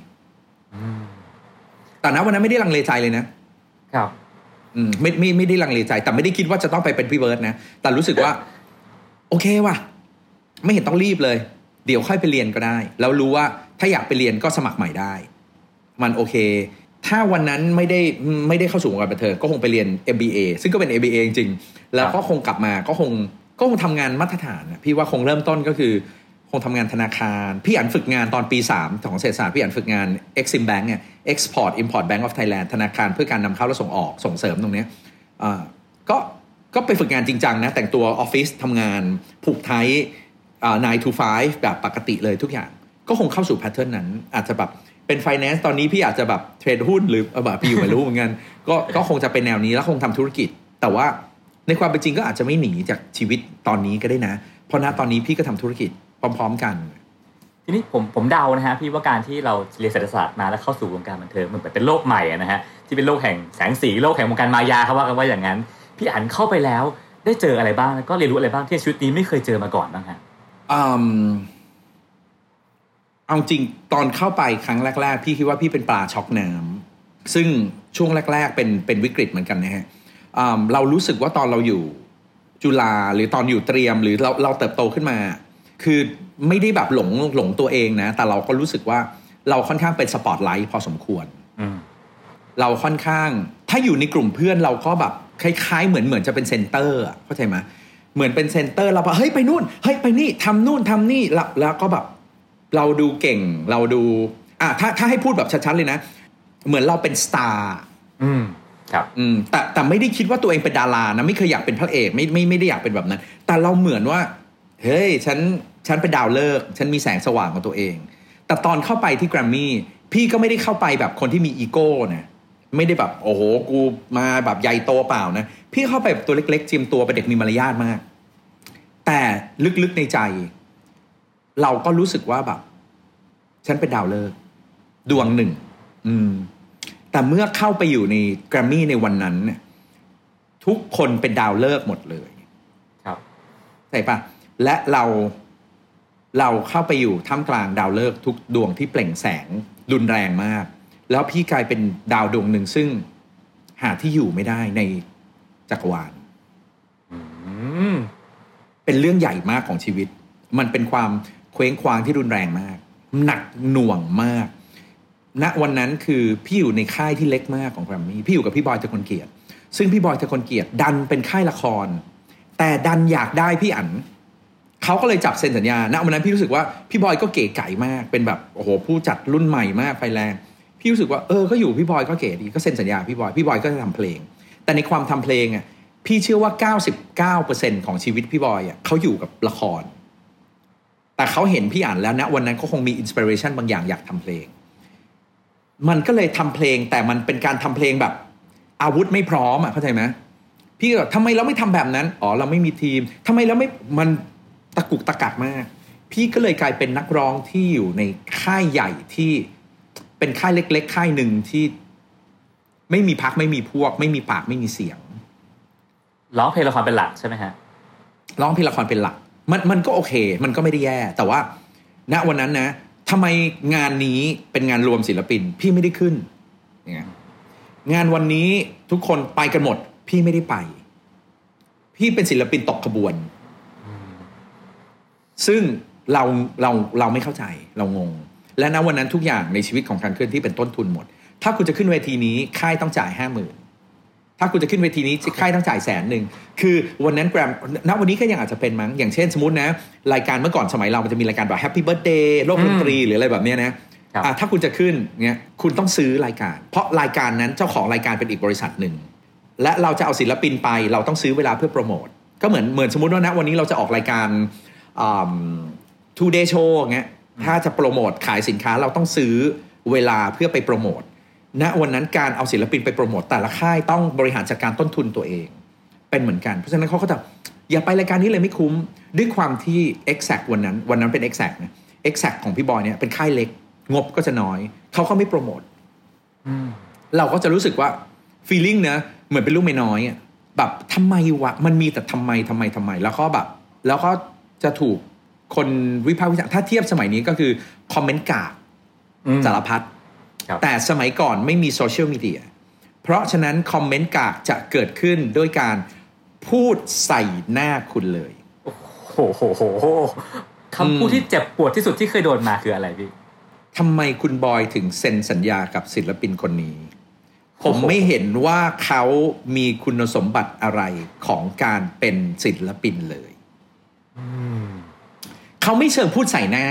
อืมแต่นะวันนั้นไม่ได้ลังเลใจเลยนะ ครับ อืมไม่ไม่ไม่ได้ลังเลใจ แต่ไม่ได้คิดว่าจะต้องไปเป็นพี่เบิร์ดนะ แต่รู้สึกว่า โอเคว่ะ ไม่เห็นต้องรีบเลย เดี๋ยวค่อยไปเรียนก็ได้ แล้วรู้ว่าถ้าอยากไปเรียนก็สมัครใหม่ได้ มันโอเค ถ้าวันนั้นไม่ได้ไม่ได้เข้าสู่วงการบันเทิงก็คงไปเรียน MBA ซึ่งก็เป็น MBA จริงๆแล้วก็คงกลับมาก็คงก็คงทำงานมาตรฐานนะพี่ว่าคงเริ่มต้นก็คือคงทำงานธนาคาร พี่อันฝึกงานตอนปี 3 ของเศรษฐศาสตร์พี่อันฝึกงาน Exim Bank เนี่ย Export Import Bank of Thailand ธนาคารเพื่อการนำเข้าและส่งออกส่งเสริมตรงเนี้ยอ่าก็ ก็ไปฝึกงานจริงจังนะ แต่งตัวออฟฟิศทำงาน ผูกไทยอ่า9 to 5แบบปกติเลยทุกอย่าง ก็คงเข้าสู่แพทเทิร์นนั้น อาจจะแบบเป็น finance ตอนนี้พี่อาจจะแบบเทรดหุ้นหรือออแบบพี่อยู่ไม่รู้เหมือนกันก็ก็คงจะเป็นแนวนี้แล้วคงทำธุรกิจ แต่ว่าในความเป็นจริงก็อาจจะไม่หนีจากชีวิตตอนนี้ก็ได้นะ เพราะณตอนนี้พี่ก็ทำธุรกิจพร้อม ๆ กัน ทีนี้ผมผมเดานะฮะพี่ว่าการที่เราเรียนเศรษฐศาสตร์มาแล้วเข้าสู่วงการบันเทิงมันเหมือนเป็นโลกใหม่นะฮะที่เป็นโลกแห่งแสงสีโลกแห่งวงการมายาเขาว่ากันว่าอย่างนั้น พี่อันเข้าไปแล้ว ได้เจออะไรบ้างแล้วก็เรียนรู้อะไรบ้างที่ในชีวิตนี้ไม่เคยเจอมาก่อนบ้างฮะอืมเอาจริงตอนเข้าไปครั้งแรก ๆ พี่คิดว่าพี่เป็นปลาช็อกน้ำซึ่งช่วงแรก ๆ เป็นเป็นวิกฤตเหมือนกันนะฮะอืมเรารู้สึกว่าตอนเราอยู่จุฬาหรือตอนอยู่เตรียมหรือเราเราเติบโตขึ้นมา คือไม่ได้แบบหลงหลงตัวเองนะ แต่เราก็รู้สึกว่าเราค่อนข้างเป็นสปอตไลท์พอสมควรอืมเราค่อนข้าง ถ้าอยู่ในกลุ่มเพื่อนเราก็แบบ คล้ายๆ เหมือนเหมือนจะเป็น center อะเข้าใจไหมเหมือนเป็น center เราแบบเฮ้ยไปนู่นเฮ้ยไปนี่ทำนู่นทำนี่แล้วแล้วก็แบบเราดูเก่งเราดูอะถ้าถ้าให้พูดแบบชัดๆเลยนะ เหมือนเราเป็น starอืมครับอืมแต่แต่ไม่ได้คิดว่าตัวเองเป็นดารานะไม่เคยอยากเป็นพระเอกไม่ไม่ไม่ได้อยากเป็นแบบนั้น แต่เราเหมือนว่าเฮ้ยฉันฉันเป็นดาวเลิกษ์ฉันมีแสงสว่างของตัวเอง แต่ตอนเข้าไปที่แกรมมี่พี่ก็ไม่ได้เข้าไปแบบคนที่มีอีโก้นะ ไม่ได้แบบโอ้โหกูมาแบบใหญ่โตเปล่านะ พี่เข้าไปแบบตัวเล็กๆเจียมตัวเป็นเด็กมีมารยาทมาก แต่ลึกๆในใจ เราก็รู้สึกว่าแบบ ฉันเป็นดาวเลิกษ์ดวงหนึ่ง อืม แต่เมื่อเข้าไปอยู่ในแกรมมี่ในวันนั้นเนี่ยทุกคนเป็นดาวเลิกษ์หมดเลย ครับใช่ปะและเราเราเข้าไปอยู่ท่ามกลางดาวฤกษ์ทุกดวงที่เปล่งแสงรุนแรงมาก แล้วพี่กลายเป็นดาวดวงหนึ่งซึ่งหาที่อยู่ไม่ได้ในจักรวาลเป็นเรื่องใหญ่มากของชีวิต มันเป็นความเคว้งคว้างที่รุนแรงมาก หนักหน่วงมาก ณวันนั้นคือพี่อยู่ในค่ายที่เล็กมากของแกรมมี่พี่อยู่กับพี่บอยตะคนเกียรติ ซึ่งพี่บอยตะคนเกียรติดันเป็นค่ายละคร แต่ดันอยากได้พี่อั๋นเขาก็เลยจับเซ็นสัญญา ณวันนั้นพี่รู้สึกว่าพี่บอยก็เก๋ไก๋มาก เป็นแบบโอ้โหผู้จัดรุ่นใหม่มากไฟแรง พี่รู้สึกว่าเออก็อยู่พี่บอยก็เก๋ดีก็เซ็นสัญญาพี่บอยพี่บอยก็จะทำเพลง แต่ในความทำเพลงอะพี่เชื่อว่า 99%ของชีวิตพี่บอยอะเขาอยู่กับละคร แต่เขาเห็นพี่อ่านแล้วนะวันนั้นเขาคงมีอินสปิเรชันบางอย่างอยากทำเพลง มันก็เลยทำเพลงแต่มันเป็นการทำเพลงแบบ อาวุธไม่พร้อมอะเข้าใจไหมพี่ก็ทำไมเราไม่ทำแบบนั้นอ๋อเราไม่มีทีมทำไมเราไม่มันตะกุกตะกักมาก พี่ก็เลยกลายเป็นนักร้องที่อยู่ในค่ายใหญ่ที่ เป็นค่ายเล็ก ๆ ค่ายหนึ่งที่ไม่มีพักไม่มีพวก ไม่มีปากไม่มีเสียง ร้องเพลงละครเป็นหลักใช่ไหมฮะร้องเพลงละครเป็นหลัก มันมันก็โอเค มันก็ไม่ได้แย่ แต่ว่า ณวันนั้นนะทำไมงานนี้เป็นงานรวมศิลปิน พี่ไม่ได้ขึ้นอย่างเงี้ยงานวันนี้ทุกคนไปกันหมด พี่ไม่ได้ไป พี่เป็นศิลปินตกขบวน ซึ่งเราเราเราไม่เข้าใจเรางง และณวันนั้นทุกอย่างในชีวิตของการเคลื่อนที่เป็นต้นทุนหมด ถ้าคุณจะขึ้นเวทีนี้ค่ายต้องจ่ายห้าหมื่นถ้าคุณจะขึ้นเวทีนี้ค่ายต้องจ่ายแสนหนึ่งคือวันนั้นแกรมณวันนี้ก็ยังอาจจะเป็นมั้งอย่างเช่นสมมตินะ รายการเมื่อก่อนสมัยเรามันจะมีรายการแบบ Happy Birthday โลกดนตรีหรืออะไรแบบเนี้ยนะครับอะถ้าคุณจะขึ้นเนี้ยคุณต้องซื้อรายการ เพราะรายการนั้นเจ้าของรายการเป็นอีกบริษัทหนึ่งและเราจะเอาศิลปินไปเราต้องซื้อเวลาเพื่อโปรโมทก็เหมือนเหมือนสมมติว่านะวันนี้เราจะออกรายการอ่า two day show เงี้ย ถ้าจะโปรโมทขายสินค้าเราต้องซื้อเวลาเพื่อไปโปรโมทณวันนั้นการเอาศิลปินไปโปรโมทแต่ละค่ายต้องบริหารจัดการต้นทุนตัวเอง เป็นเหมือนกัน เพราะฉะนั้นเขาก็จะอย่าไปรายการนี้เลยไม่คุ้มด้วยความที่ Exact วันนั้น วันนั้นเป็น Exact นะ Exact ของพี่บอยเนี่ยเป็นค่ายเล็ก งบก็จะน้อยเขาก็ไม่โปรโมทเราก็จะรู้สึกว่าfeeling นะเหมือนเป็นลูกเมียน้อยอะแบบทำไมวะมันมีแต่ทำไมทำไมทำไม แล้วก็แบบ แล้วก็จะถูก คนวิพากษ์วิจารณ์ถ้าเทียบสมัยนี้ก็คือ comment กากอืมสารพัดครับแต่สมัยก่อนไม่มี social media เพราะฉะนั้น comment กากจะเกิดขึ้นด้วยการพูดใส่หน้าคุณเลย โอ้โหโหโหโหคำพูดที่เจ็บปวดที่สุดที่เคยโดนมาคืออะไรพี่ทำไมคุณบอยถึงเซ็นสัญญากับศิลปินคนนี้ ผมไม่เห็นว่าเขามีคุณสมบัติอะไรของการเป็นศิลปินเลยอืม เขาไม่เชิงพูดใส่หน้า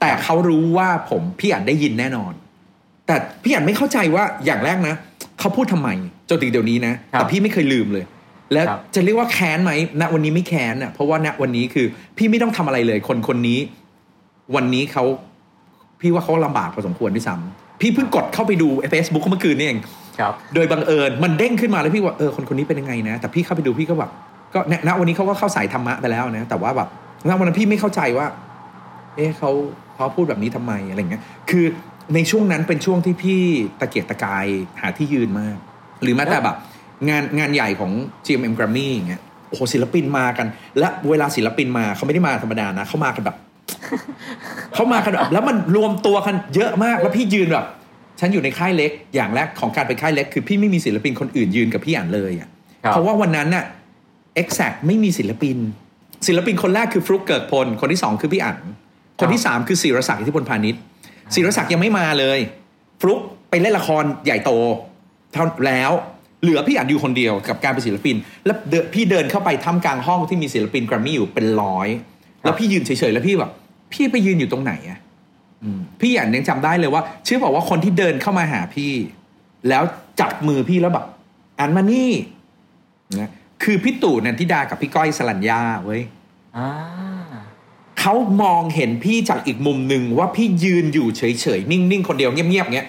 แต่เขารู้ว่าผมพี่อัดได้ยินแน่นอน แต่พี่อัดไม่เข้าใจว่าอย่างแรกนะเขาพูดทำไมจนถึงเดี๋ยวนี้นะแต่พี่ไม่เคยลืมเลย แล้วจะเรียกว่าแค้นไหมณวันนี้ไม่แค้นอะเพราะว่าณวันนี้คือ พี่ไม่ต้องทำอะไรเลย คนคนนี้ วันนี้เขาพี่ว่าเขาลำบากพอสมควรด้วยซ้ำพี่เพิ่งกดเข้าไปดูเฟซบุ๊กเมื่อคืนนี่เองครับโดยบังเอิญมันเด้งขึ้นมาแล้วพี่ว่าเออคนคนนี้เป็นยังไงนะ แต่พี่เข้าไปดูพี่ก็แบบก็ณณวันนี้เขาก็เข้าสายธรรมะไปแล้วนะ แต่ว่าแบบ ณวันนั้นพี่ไม่เข้าใจว่า เอ๊ะเขาเขาพูดแบบนี้ทำไมอะไรเงี้ย คือในช่วงนั้นเป็นช่วงที่พี่ตะเกียกตะกายหาที่ยืนมาก หรือแม้แต่แบบงานงานใหญ่ของ GMM Grammy อย่างเงี้ยโอ้โหศิลปินมากัน และเวลาศิลปินมาเขาไม่ได้มาธรรมดานะเขามากันแบบเขามากันแบบแล้วมันรวมตัวกันเยอะมากแล้วพี่ยืนแบบฉันอยู่ในค่ายเล็กอย่างแรกของการไปค่ายเล็ก คือพี่ไม่มีศิลปินคนอื่นยืนกับพี่อ่านเลยอะครับเพราะว่าวันนั้นน่ะ exact ไม่มีศิลปิน ศิลปินคนแรกคือฟลุกเกิดพล คนที่สองคือพี่อั๋นคนที่สามคือศิรศักดิ์อิทธิพลพาณิชย์ศิรศักดิ์ยังไม่มาเลยฟลุกไปเล่นละครใหญ่โตเท่าแล้วเหลือพี่อั๋นอยู่คนเดียวกับการเป็นศิลปิน แล้วเดินพี่เดินเข้าไปทำกลางห้องที่มีศิลปินแกรมมี่อยู่เป็นร้อย แล้วพี่ยืนเฉยๆแล้วพี่แบบพี่ไปยืนอยู่ตรงไหนอะอืมพี่อันยังจำได้เลยว่าเชื่อบอกว่าคนที่เดินเข้ามาหาพี่ แล้วจับมือพี่แล้วแบบอันมานี่นะ คือพี่ตู่นันทิดากับพี่ก้อยสลัญญาเว้ยอ่าเขามองเห็นพี่จากอีกมุมหนึ่งว่าพี่ยืนอยู่เฉยๆ นิ่งๆ คนเดียวเงียบๆเงี้ย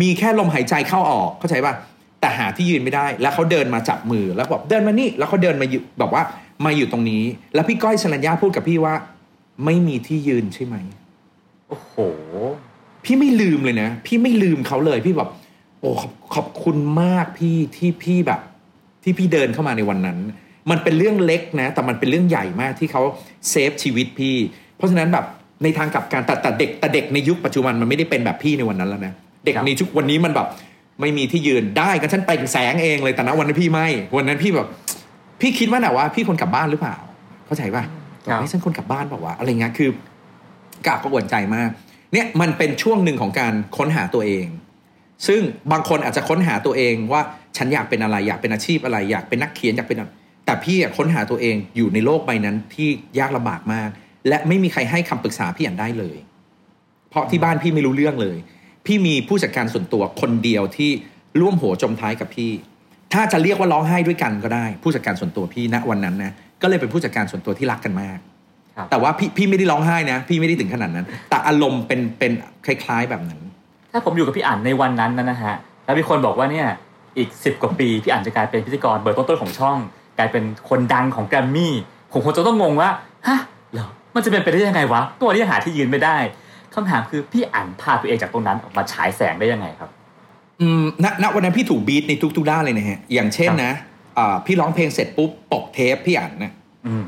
มีแค่ลมหายใจเข้าออกเข้าใจป่ะแต่หาที่ยืนไม่ได้ แล้วเขาเดินมาจับมือแล้วบอกเดินมานี่ แล้วเขาเดินมาอยู่แบบว่ามาอยู่ตรงนี้ แล้วพี่ก้อยสลัญญาพูดกับพี่ว่า ไม่มีที่ยืนใช่ไหมโอ้โห พี่ไม่ลืมเลยนะ พี่ไม่ลืมเขาเลย พี่แบบ โอ้ขอบขอบคุณมากพี่ที่พี่แบบ ที่พี่เดินเข้ามาในวันนั้น มันเป็นเรื่องเล็กนะ แต่มันเป็นเรื่องใหญ่มากที่เขาเซฟชีวิตพี่ เพราะฉะนั้นแบบในทางกลับการแต่แต่เด็กแต่เด็กในยุคปัจจุบันมันไม่ได้เป็นแบบพี่ในวันนั้นแล้วนะเด็กครับในยุควันนี้มันแบบไม่มีที่ยืนได้กันฉันเปล่งแสงเองเลยแต่ณวันนั้นพี่ไม่วันนั้นพี่แบบ พี่คิดว่าน่ะว่า พี่คนกลับบ้านหรือเปล่า เข้าใจป่ะครับเฮ้ยฉันคนกลับบ้านเปล่าวะอะไรเงี้ยคือกาบก็อวนใจมาก เนี่ยมันเป็นช่วงหนึ่งของการค้นหาตัวเอง ซึ่งบางคนอาจจะค้นหาตัวเองว่าฉันอยากเป็นอะไรอยากเป็นอาชีพอะไร อยากเป็นนักเขียนอยากเป็นอะไรแต่พี่อะค้นหาตัวเองอยู่ในโลกใบนั้นที่ยากลำบากมาก และไม่มีใครให้คำปรึกษาพี่อันได้เลย เพราะที่บ้านพี่ไม่รู้เรื่องเลย พี่มีผู้จัดการส่วนตัวคนเดียวที่ร่วมหัวจมท้ายกับพี่ ถ้าจะเรียกว่าร้องไห้ด้วยกันก็ได้ ผู้จัดการส่วนตัวพี่ณวันนั้นนะก็เลยเป็นผู้จัดการส่วนตัวที่รักกันมากครับแต่ว่าพี่พี่ไม่ได้ร้องไห้นะ พี่ไม่ได้ถึงขนาดนั้น แต่อารมณ์เป็นเป็นคล้าย ๆแบบนั้น ถ้าผมอยู่กับพี่อั๋นในวันนั้นนะฮะแล้วมีคนบอกว่าเนี่ยอีกสิบกว่าปีพี่อั๋นจะกลายเป็นพิธีกรเบอร์ต้นๆของช่อง กลายเป็นคนดังของแกรมมี่ผมคงจะต้องงงว่าฮะเหรอมันจะเป็นไปได้ยังไงวะตัวนี้ยังหาที่ยืนไม่ได้คำถามคือพี่อั๋นพาตัวเองจากตรงนั้นออกมาฉายแสงได้ยังไงครับอืมณณวันนั้นพี่ถูกบีทในทุกๆด้านเลยนะฮะอย่างเช่นนะอ่าพี่ร้องเพลงเสร็จปุ๊บปกเทปพี่อ่านนะอืม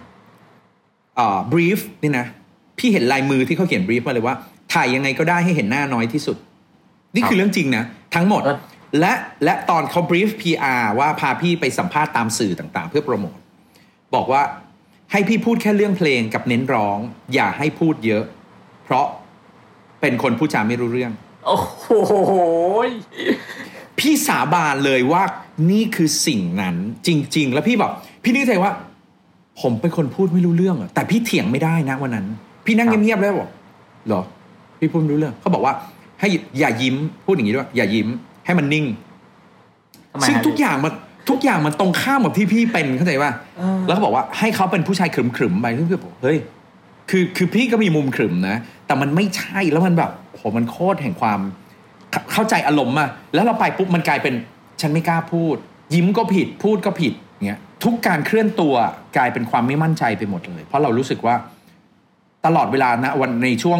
อ่าบรีฟนี่นะพี่เห็นลายมือที่เขาเขียนบรีฟมาเลยว่า ถ่ายยังไงก็ได้ให้เห็นหน้าน้อยที่สุด นี่คือเรื่องจริงนะทั้งหมด แล้วและและตอนเขาบรีฟ PR ว่าพาพี่ไปสัมภาษณ์ตามสื่อต่างๆ เพื่อโปรโมทบอกว่าให้พี่พูดแค่เรื่องเพลงกับเน้นร้อง อย่าให้พูดเยอะ เพราะเป็นคนพูดจาไม่รู้เรื่อง โอ้โหพี่สาบานเลยว่านี่คือสิ่งนั้นจริง ๆ แล้วพี่บอกพี่นึกใจว่า ผมเป็นคนพูดไม่รู้เรื่องอะแต่พี่เถียงไม่ได้นะวันนั้น พี่นั่งครับเงียบๆแล้วบอกเหรอ พี่พูดไม่รู้เรื่องเขาบอกว่า ให้อย่ายิ้มพูดอย่างนี้ด้วย อย่ายิ้มให้มันนิ่งทำไมซึ่งฮะทุกอย่างมันทุกอย่างมันตรงข้ามกับที่พี่เป็นเข้าใจป่ะเออแล้วเขาบอกว่าให้เขาเป็นผู้ชายขรึมๆไปซึ่งพี่บอกเฮ้ยคือคือพี่ก็มีมุมขรึมนะ แต่มันไม่ใช่แล้วมันแบบโหมันโคตรแห่งความเข้าเข้าใจอารมณ์อะแล้วเราไปปุ๊บมันกลายเป็นฉันไม่กล้าพูด ยิ้มก็ผิดพูดก็ผิดเงี้ยทุกการเคลื่อนตัวกลายเป็นความไม่มั่นใจไปหมดเลย เพราะเรารู้สึกว่าตลอดเวลานะวันในช่วง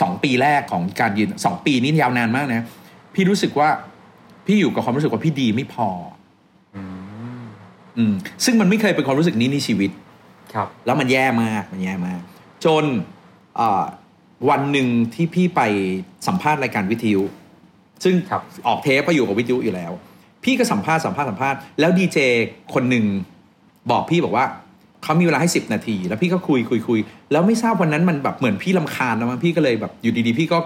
สองปีแรกของการยืนสองปีนี่ยาวนานมากนะ พี่รู้สึกว่าพี่อยู่กับความรู้สึกว่าพี่ดีไม่พอ อืมอืมซึ่งมันไม่เคยเป็นความรู้สึกนี้ในชีวิต ครับ แล้วมันแย่มากมันแย่มาก จนอ่าวันหนึ่งที่พี่ไปสัมภาษณ์รายการวิทยุ ซึ่งครับออกเทปก็อยู่กับวิทยุอยู่แล้ว พี่ก็สัมภาษณ์สัมภาษณ์สัมภาษณ์แล้วดีเจคนหนึ่งบอกพี่บอกว่า เขามีเวลาให้สิบนาที แล้วพี่ก็คุยคุยคุยแล้วไม่ทราบวันนั้นมันแบบเหมือนพี่ลำคาญนะมั้งพี่ก็เลยแบบอยู่ดีๆ พี่ก็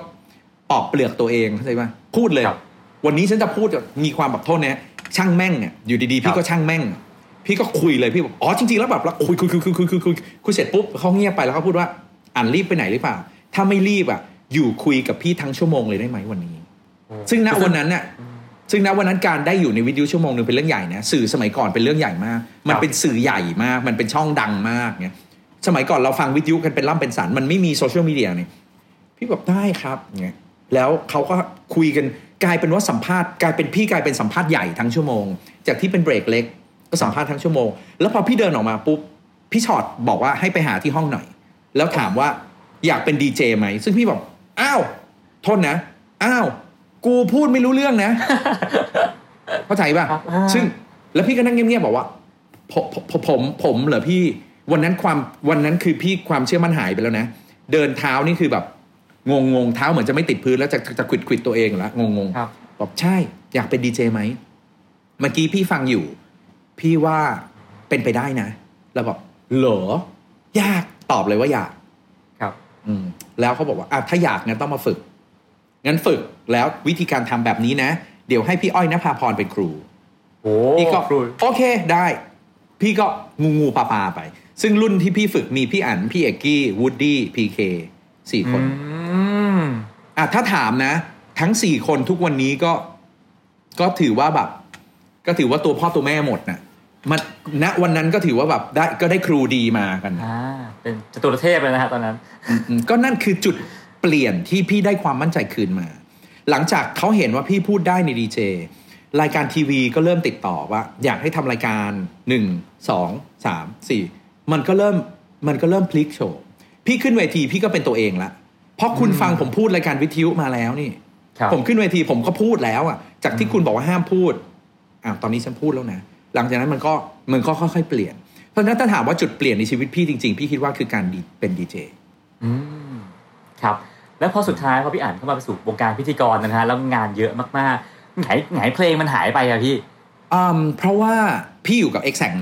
ปอกเปลือกตัวเองเข้าใจไหมพูดเลยครับวันนี้ฉันจะพูดมีความแบบโทษนะช่างแม่งอะอยู่ดีๆ พี่ก็ช่างแม่ง พี่ก็คุยเลยพี่บอกอ๋อจริงๆแล้วแบบเราคุยคุยคุยคุยคุยคุยคุยคุยเสร็จปุ๊บเขาเงียบไปแล้วเขาพูดว่าอ่านรีบไปไหนหรือเปล่า ถ้าไม่รีบอะอยู่คุยกับพี่ทั้งชั่วโมงเลยได้ไหมวันนี้ ซึ่งณวันนั้นน่ะ ซึ่งณวันนั้นการได้อยู่ในวิทยุชั่วโมงหนึ่งเป็นเรื่องใหญ่นะสื่อสมัยก่อนเป็นเรื่องใหญ่มาก มันเป็นสื่อใหญ่มาก มันเป็นช่องดังมากเนี่ยสมัยก่อนเราฟังวิทยุกันเป็นล่ำเป็นสันมันไม่มีโซเชียลมีเดียเนี่ยพี่บอกได้ครับเนี่ยแล้วเขาก็คุยกันกลายเป็นว่าสัมภาษณ์กลายเป็นพี่กลายเป็นสัมภาษณ์ใหญ่ทั้งชั่วโมง จากที่เป็นเบรกเล็กก็สัมภาษณ์ทั้งชั่วโมง แล้วพอพี่เดินออกมาปุ๊บพี่ชอตบอกว่าให้ไปหาที่ห้องหน่อย แล้วถามว่าอยากเป็นดีเจไหมซึ่งพี่บอกอ้าวโทษนะอ้าว กูพูดไม่รู้เรื่องนะเข้าใจป่ะครับอ่าซึ่งแล้วพี่ก็นั่งเงียบๆบอกว่าผมผมผมผมเหรอพี่ วันนั้นความวันนั้นคือพี่ความเชื่อมั่นหายไปแล้วนะ เดินเท้านี่คือแบบงงงๆเท้าเหมือนจะไม่ติดพื้นแล้วจะจะขวิดขวิดตัวเองแล้วงงงครับๆบอกใช่ อยากเป็นดีเจไหมเมื่อกี้พี่ฟังอยู่ พี่ว่าเป็นไปได้นะแล้วบอกเหรอยากตอบเลยว่าอยาก ครับ อืมแล้วเขาบอกว่าอะถ้าอยากงั้นต้องมาฝึก งั้นฝึกแล้ววิธีการทำแบบนี้นะ เดี๋ยวให้พี่อ้อยนภาพรเป็นครูโอ้พี่ก็ครูโอเคได้ พี่ก็งูงูปลาปลาไป ซึ่งรุ่นที่พี่ฝึกมีพี่อั๋นพี่เอกกี้วูดดี้พีเคสี่คนอืมอะถ้าถามนะ ทั้งสี่คนทุกวันนี้ก็ ก็ถือว่าแบบ ก็ถือว่าตัวพ่อตัวแม่หมดนะมันณวันนั้นก็ถือว่าแบบได้ก็ได้ครูดีมากันนะอ่าเป็นจตุรเทพเลยนะฮะตอนนั้นอืมอืมก็นั่นคือจุด เปลี่ยนที่พี่ได้ความมั่นใจคืนมา หลังจากเขาเห็นว่าพี่พูดได้ในดีเจรายการทีวีก็เริ่มติดต่อว่า อยากให้ทำรายการหนึ่งสองสามสี่มันก็เริ่มมันก็เริ่มพลิกโชว์พี่ขึ้นเวทีพี่ก็เป็นตัวเองละเพราะคุณฟังผมพูดรายการวิทยุมาแล้วนี่ครับผมขึ้นเวทีผมก็พูดแล้วอะ จากที่คุณบอกว่าห้ามพูดอ่าตอนนี้ฉันพูดแล้วนะ หลังจากนั้นมันก็มันก็ค่อยๆเปลี่ยน เพราะฉะนั้นถ้าถามว่าจุดเปลี่ยนในชีวิตพี่จริงๆ พี่คิดว่าคือการดีเป็นดีเจอืม ครับแล้วพอสุดท้ายพอพี่อ่านเข้ามาสู่วงการพิธีกรนะฮะแล้วงานเยอะมากๆไงไงเพลงมันหายไปอะพี่อืมเพราะว่าพี่อยู่กับ e x a c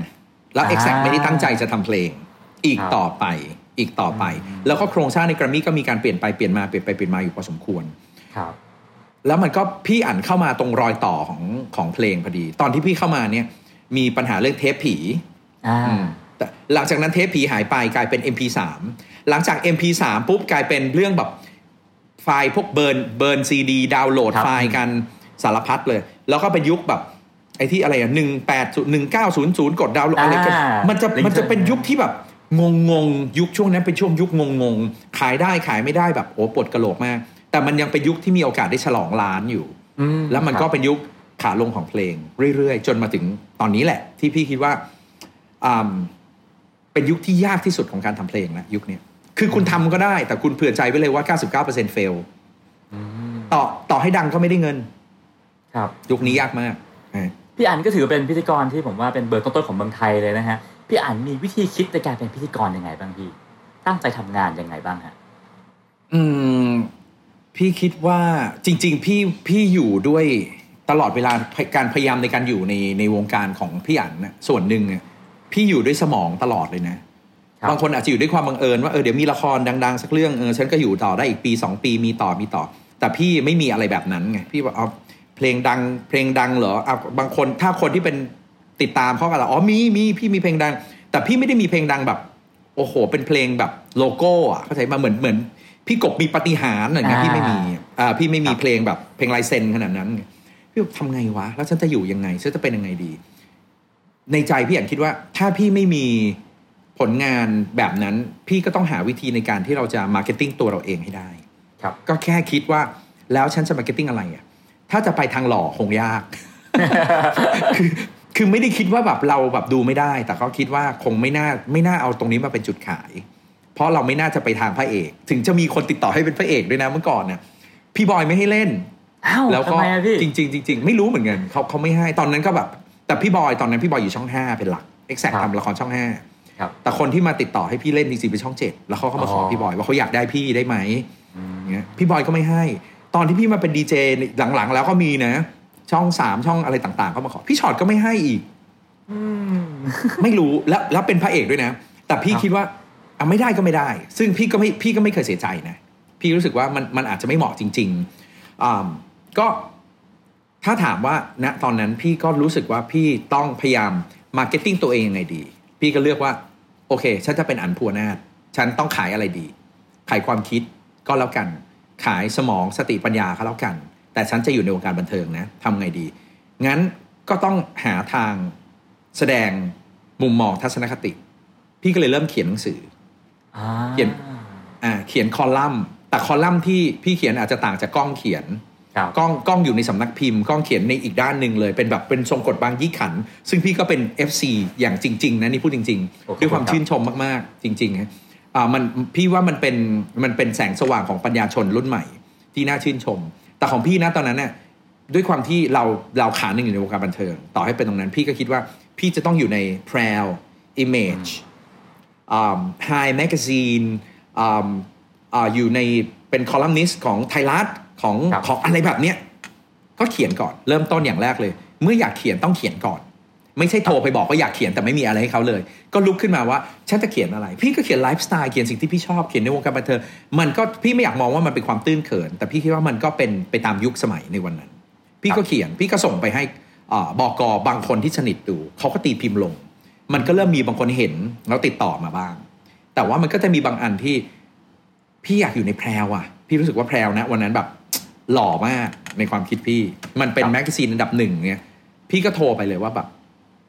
แล้ว e x a c อ่าไม่ได้ตั้งใจจะทำเพลงอีกครับต่อไปอีกต่อไปอืมแล้วก็โครงสร้างในกร m มี่ก็มีการเปลี่ยนไปเปลี่ยนมาเปลี่ยนไปเปลี่ยนมาอยู่พอสมควรครับ แล้วมันก็พี่อั๋นเข้ามาตรงรอยต่อของของเพลงพอดี ตอนที่พี่เข้ามาเนี่ย มีปัญหาเรื่องเทปผีอ่าอืมแต่หลังจากนั้นเทปผีหายไปกลายเป็น MP3 หลังจาก MP3 ปุ๊บกลายเป็นเรื่องแบบไฟล์พวก burn burn CD download ครับไฟล์กันสารพัดเลย แล้วก็เป็นยุคแบบไอ้ที่อะไรอะหนึ่งแปดหนึ่งเก้าศูนย์ศูนย์กดดาวน์โหลดอะไรกันอ่ามัมันจะลิงก์มันจะเป็นยุคที่แบบงงงๆยุคช่วงนั้นเป็นช่วงยุคงงงๆขายได้ขายไม่ได้แบบโอ้ปวดกะโหลกมาก แต่มันยังเป็นยุคที่มีโอกาสได้ฉลองล้านอยู่อืแล้วมันก็ครับเป็นยุคขาลงของเพลง เรื่อยๆ จนมาถึงตอนนี้แหละ ที่พี่คิดว่าอ่าเป็นยุคที่ยากที่สุดของการทำเพลงแล้วยุคเนี้ย คือคุณทำก็ได้ แต่คุณเผื่อใจไว้เลยว่า 99%เฟลอืมต่อต่อให้ดังก็ไม่ได้เงิน ครับยุคนี้ยากมากอ่าพี่อันก็ถือเป็นพิธีกรที่ผมว่าเป็นเบอร์ต้นๆของเมืองไทยเลยนะฮะพี่อันมีวิธีคิดในการเป็นพิธีกรยังไงบ้างพี่ตั้งใจทำงานยังไงบ้างฮะอืม พี่คิดว่าจริง ๆ พี่พี่อยู่ด้วยตลอดเวลาการพยายามในการอยู่ในในวงการของพี่อั๋นนะส่วนหนึ่งอะพี่อยู่ด้วยสมองตลอดเลยนะครั บบางคนอาจจะอยู่ด้วยความบังเอิญว่าเออเดี๋ยวมีละครดังๆ สักเรื่องเออฉันก็อยู่ต่อได้อีกปีสองปีมีต่อมีต่อ แต่พี่ไม่มีอะไรแบบนั้นไงพี่บอกเอาเพลงดังเพลงดังเหรอเอาบางคนถ้าคนที่เป็นติดตามเขาก็จะอ๋อมีมีพี่มีเพลงดัง แต่พี่ไม่ได้มีเพลงดังแบบ โอ้โห เป็นเพลงแบบโลโก้อะเข้าใจมะเหมือนเหมือน พี่กบมีปาฏิหาริย์อะไรเงี้ยอ่าพี่ไม่มีอ่าพี่ไม่มีครับเพลงแบบเพลงลายเซ็นขนาดนั้นไงพี่บอกทำไงวะ แล้วฉันจะอยู่ยังไงฉันจะเป็นยังไงดี ในใจพี่อยากคิดว่า ถ้าพี่ไม่มี ผลงานแบบนั้นพี่ก็ต้องหาวิธีในการที่เราจะ marketing ตัวเราเองให้ได้ครับก็แค่คิดว่าแล้วฉันจะ marketing อะไรอะถ้าจะไปทางหล่อคงยากคือคือไม่ได้คิดว่าแบบเราแบบดูไม่ได้ แต่เขาคิดว่าคงไม่น่าไม่น่าเอาตรงนี้มาเป็นจุดขาย เพราะเราไม่น่าจะไปทางพระเอก ถึงจะมีคนติดต่อให้เป็นพระเอกด้วยนะเมื่อก่อนเนี่ยพี่บอยไม่ให้เล่นอ้าวแล้วทำก็ไมอะพี่จริงๆจริงๆไม่รู้เหมือนกันเขาเขาไม่ให้ตอนนั้นก็แบบ แต่พี่บอยตอนนั้นพี่บอยอยู่ช่องห้าเป็นหลัก exact ครับทำละครช่องห้าครับ แต่คนที่มาติดต่อให้พี่เล่นจริงๆเป็นช่องเจ็ดแล้วเขาก็มาขอออพี่บอยว่าเขาอยากได้พี่ได้ไหมอืมเงี้ยพี่บอยก็ไม่ให้ ตอนที่พี่มาเป็นดีเจหลังๆ แล้วก็มีนะ ช่องสามช่องอะไรต่างๆ ก็มาขอ พี่ฉอดก็ไม่ให้อีกอืมไม่รู้แล้วแล้วเป็นพระเอกด้วยนะ แต่พี่ครับคิดว่าอะไม่ได้ก็ไม่ได้ ซึ่งพี่ก็ไม่พี่ก็ไม่เคยเสียใจนะพี่รู้สึกว่ามันมันอาจจะไม่เหมาะจริงๆอ่าก็ถ้าถามว่าณตอนนั้นพี่ก็รู้สึกว่าพี่ต้องพยายาม marketing ตัวเองยังไงดี พี่ก็เลือกว่า โอเค ฉันจะเป็นอั๋น ภูวนาทฉันต้องขายอะไรดี ขายความคิดก็แล้วกัน ขายสมองสติปัญญาก็แล้วกัน แต่ฉันจะอยู่ในวงการบันเทิงนะทำไงดี งั้นก็ต้องหาทางแสดงมุมมองทัศนคติ พี่ก็เลยเริ่มเขียนหนังสืออ่าเขียนอ่าเขียนคอลัมน์ แต่คอลัมน์ที่พี่เขียนอาจจะต่างจากกล้องเขียนครับ กล้องกล้องอยู่ในสำนักพิมพ์กล้องเขียนในอีกด้านหนึ่งเลย เป็นแบบเป็นทรงกฎบางยี่ขัน ซึ่งพี่ก็เป็น FC อย่างจริง ๆ นะนี่พูดจริงโอ้ๆด้วยความครับชื่นชมมากๆ จริงๆฮะอ่ามันพี่ว่ามันเป็นมันเป็นแสงสว่างของปัญญาชนรุ่นใหม่ ที่น่าชื่นชม แต่ของพี่นะตอนนั้นเนี่ยด้วยความที่เราเราขาหนึ่งอยู่ในวงการบันเทิง ต่อให้เป็นตรงนั้น พี่ก็คิดว่าพี่จะต้องอยู่ใน p r o u image อ่า High Magazine อ่าอ่าอยู่ในเป็นคอลัมนิสต์ของไทยรัฐ ของครับของอะไรแบบเนี้ยก็เขียนก่อนเริ่มต้นอย่างแรกเลย เมื่ออยากเขียนต้องเขียนก่อน ไม่ใช่โทรไปบอกว่าอยากเขียนแต่ไม่มีอะไรให้เขาเลย ก็ลุกขึ้นมาว่าฉันจะเขียนอะไร พี่ก็เขียนไลฟ์สไตล์เขียนสิ่งที่พี่ชอบเขียนในวงการบันเทิงมันก็พี่ไม่อยากมองว่ามันเป็นความตื้นเขิน แต่พี่คิดว่ามันก็เป็นไปตามยุคสมัยในวันนั้น พี่ก็เขียนพี่ก็ส่งไปให้อ่าบอกบางคนที่สนิทดูเขาก็ตีพิมพ์ลง มันก็เริ่มมีบางคนเห็นแล้วติดต่อมาบ้าง แต่ว่ามันก็จะมีบางอันที่พี่อยากอยู่ในแพรวอะพี่รู้สึกว่าแพรวนะ วันนั้นแบบ หล่อมากในความคิดพี่ มันเป็นครับ magazine อันดับหนึ่งเนี่ยพี่ก็โทรไปเลยว่าแบบ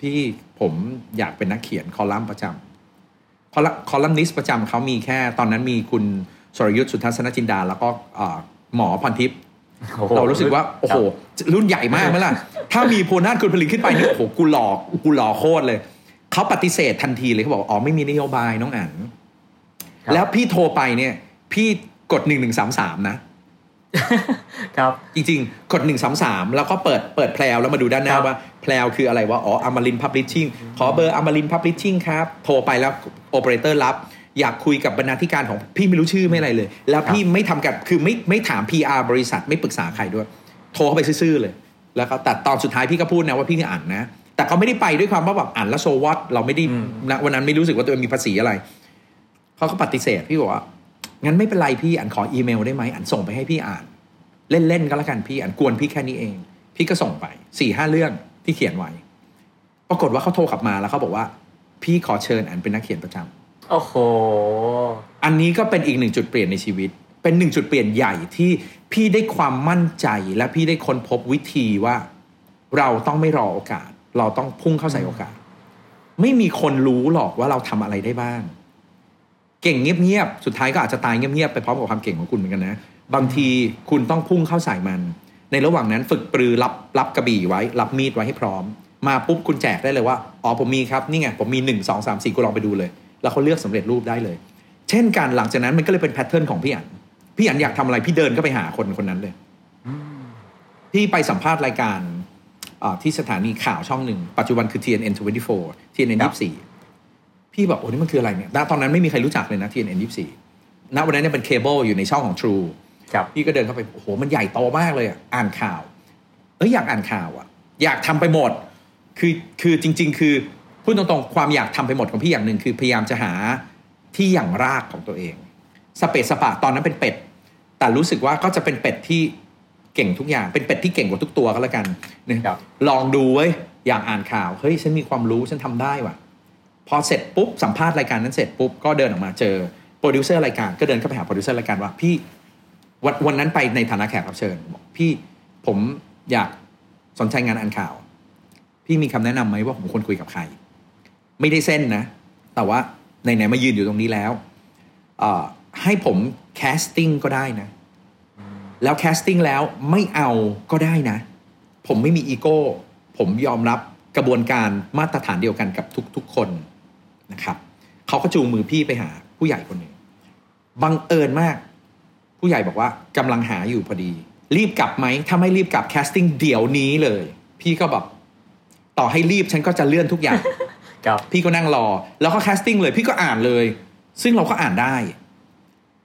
พี่ผมอยากเป็นนักเขียนคอลัมน์ประจำคอลัมน์ คอลัมนิสต์ประจำเขามีแค่ตอนนั้นมีคุณสรยุทธ์สุทัศนะจินดา แล้วก็เอ่อหมอพรทิพย์โอ้โหเรารู้สึกว่า โอ้โห รุ่นใหญ่มากไหมล่ะ ถ้ามีภูวนาท คุนผลินขึ้นไปนี่โอ้โหกูหล่อกูหล่อโคตรเลย เขาปฏิเสธทันทีเลยเขาบอกอ๋อไม่มีนโยบายน้องอั๋นครับแล้วพี่โทรไปเนี่ย พี่กดหนึ่งหนึ่งสามสามนะ ครับจริงๆกด133แล้วก็เปิดเปิดแพลวแล้วมาดูด้านหน้าครับว่าแพลวคืออะไรวะอ๋ออมรินพับลิชชิ่งขอเบอร์อมรินพับลิชชิ่งครับ โทรไปแล้วโอเปอเรเตอร์รับ อยากคุยกับบรรณาธิการของพี่ไม่รู้ชื่อไม่อะไรเลย แล้วพี่ไม่ทำกับคือไม่ไม่ถาม PR บริษัทไม่ปรึกษาใครด้วย โทรเข้าไปซื่อๆเลย แล้วก็แต่ตอนสุดท้ายพี่ก็พูดนะว่าพี่อ่านนะ แต่เขาไม่ได้ไปด้วยความว่าแบบอ่านแล้วโซวัตเราไม่ได้อืมนะวันนั้นไม่รู้สึกว่าตัวเองมีภาษีอะไรเขาก็ปฏิเสธพี่บอกว่า งั้นไม่เป็นไรพี่อ่านขออีเมลได้ไหมอ่านส่งไปให้พี่อ่าน เล่นๆก็แล้วกันพี่อ่านกวนพี่แค่นี้เอง พี่ก็ส่งไปสี่ห้าเรื่องที่เขียนไว้ ปรากฏว่าเขาโทรกลับมาแล้วเขาบอกว่า พี่ขอเชิญอันเป็นนักเขียนประจำโอ้โหอันนี้ก็เป็นอีกหนึ่งจุดเปลี่ยนในชีวิต เป็นหนึ่งจุดเปลี่ยนใหญ่ที่พี่ได้ความมั่นใจและพี่ได้ค้นพบวิธีว่า เราต้องไม่รอโอกาส เราต้องพุ่งเข้าใส่โอกาส ไม่มีคนรู้หรอกว่าเราทำอะไรได้บ้าง เก่งเงียบๆ สุดท้ายก็อาจจะตายเงียบๆ ไปพร้อมกับความเก่งของคุณเหมือนกันนะ บางทีคุณต้องพุ่งเข้าใส่มัน ในระหว่างนั้นฝึกปรือรับรับกระบี่ไว้ รับมีดไว้ให้พร้อม มาปุ๊บคุณแจกได้เลยว่า อ๋อผมมีครับ นี่ไงผมมีหนึ่งสองสามสี่คุณลองไปดูเลย แล้วเขาเลือกสำเร็จรูปได้เลย เช่นกันหลังจากนั้นมันก็เลยเป็นแพทเทิร์นของพี่อันพี่อันอยากทำอะไรพี่เดินก็ไปหาคนคนนั้นเลยพี่ไปสัมภาษณ์รายการอ่าที่สถานีข่าวช่องหนึ่งปัจจุบันคือ TNN 24 TNN ครับ24 พี่บอกโอ้นี่มันคืออะไรเนี่ยณตอนนั้นไม่มีใครรู้จักเลยนะ TNN 24ณวันนั้นเนี่ยเป็นเคเบิลอยู่ในช่องของ True ครับพี่ก็เดินเข้าไปโอ้โหมันใหญ่โตมากเลยอะอ่านข่าวเอ้ยอยากอ่านข่าวอะ อยากทำไปหมด คือคือจริง ๆ คือพูดตรงๆความอยากทำไปหมดของพี่อย่างหนึ่งคือพยายามจะหาที่หยั่งรากของตัวเอง สะเปะสะปะตอนนั้นเป็นเป็ด แต่รู้สึกว่าก็จะเป็นเป็ดที่เก่งทุกอย่าง เป็นเป็ดที่เก่งกว่าทุกตัวก็แล้วกันนะครับลองดูเว้ยอยากอ่านข่าวเฮ้ยฉันมีความรู้ฉันทำได้ว่ะ พอเสร็จปุ๊บสัมภาษณ์รายการนั้นเสร็จปุ๊บก็เดินออกมาเจอโปรดิวเซอร์รายการก็เดินเข้าไปหาโปรดิวเซอร์รายการว่าพี่วันวันนั้นไปในฐานะแขกรับเชิญบอกพี่ผมอยากสนใจงานอ่านข่าว พี่มีคำแนะนำไหมว่าผมควรคุยกับใคร ไม่ได้เส้นนะ แต่ว่าไหนๆมายืนอยู่ตรงนี้แล้วให้ผม casting ก็ได้นะ แล้ว casting แล้วไม่เอาก็ได้นะ ผมไม่มีอีโก้ ผมยอมรับกระบวนการมาตรฐานเดียวกันกับทุกๆคน นะครับเขาก็จูงมือพี่ไปหาผู้ใหญ่คนหนึ่งบังเอิญมาก ผู้ใหญ่บอกว่ากำลังหาอยู่พอดี รีบกลับไหมถ้าไม่รีบกลับ casting เดี๋ยวนี้เลย พี่ก็แบบต่อให้รีบฉันก็จะเลื่อนทุกอย่างครับพี่ก็นั่งรอ แล้วก็ casting เลย พี่ก็อ่านเลย ซึ่งเราก็อ่านได้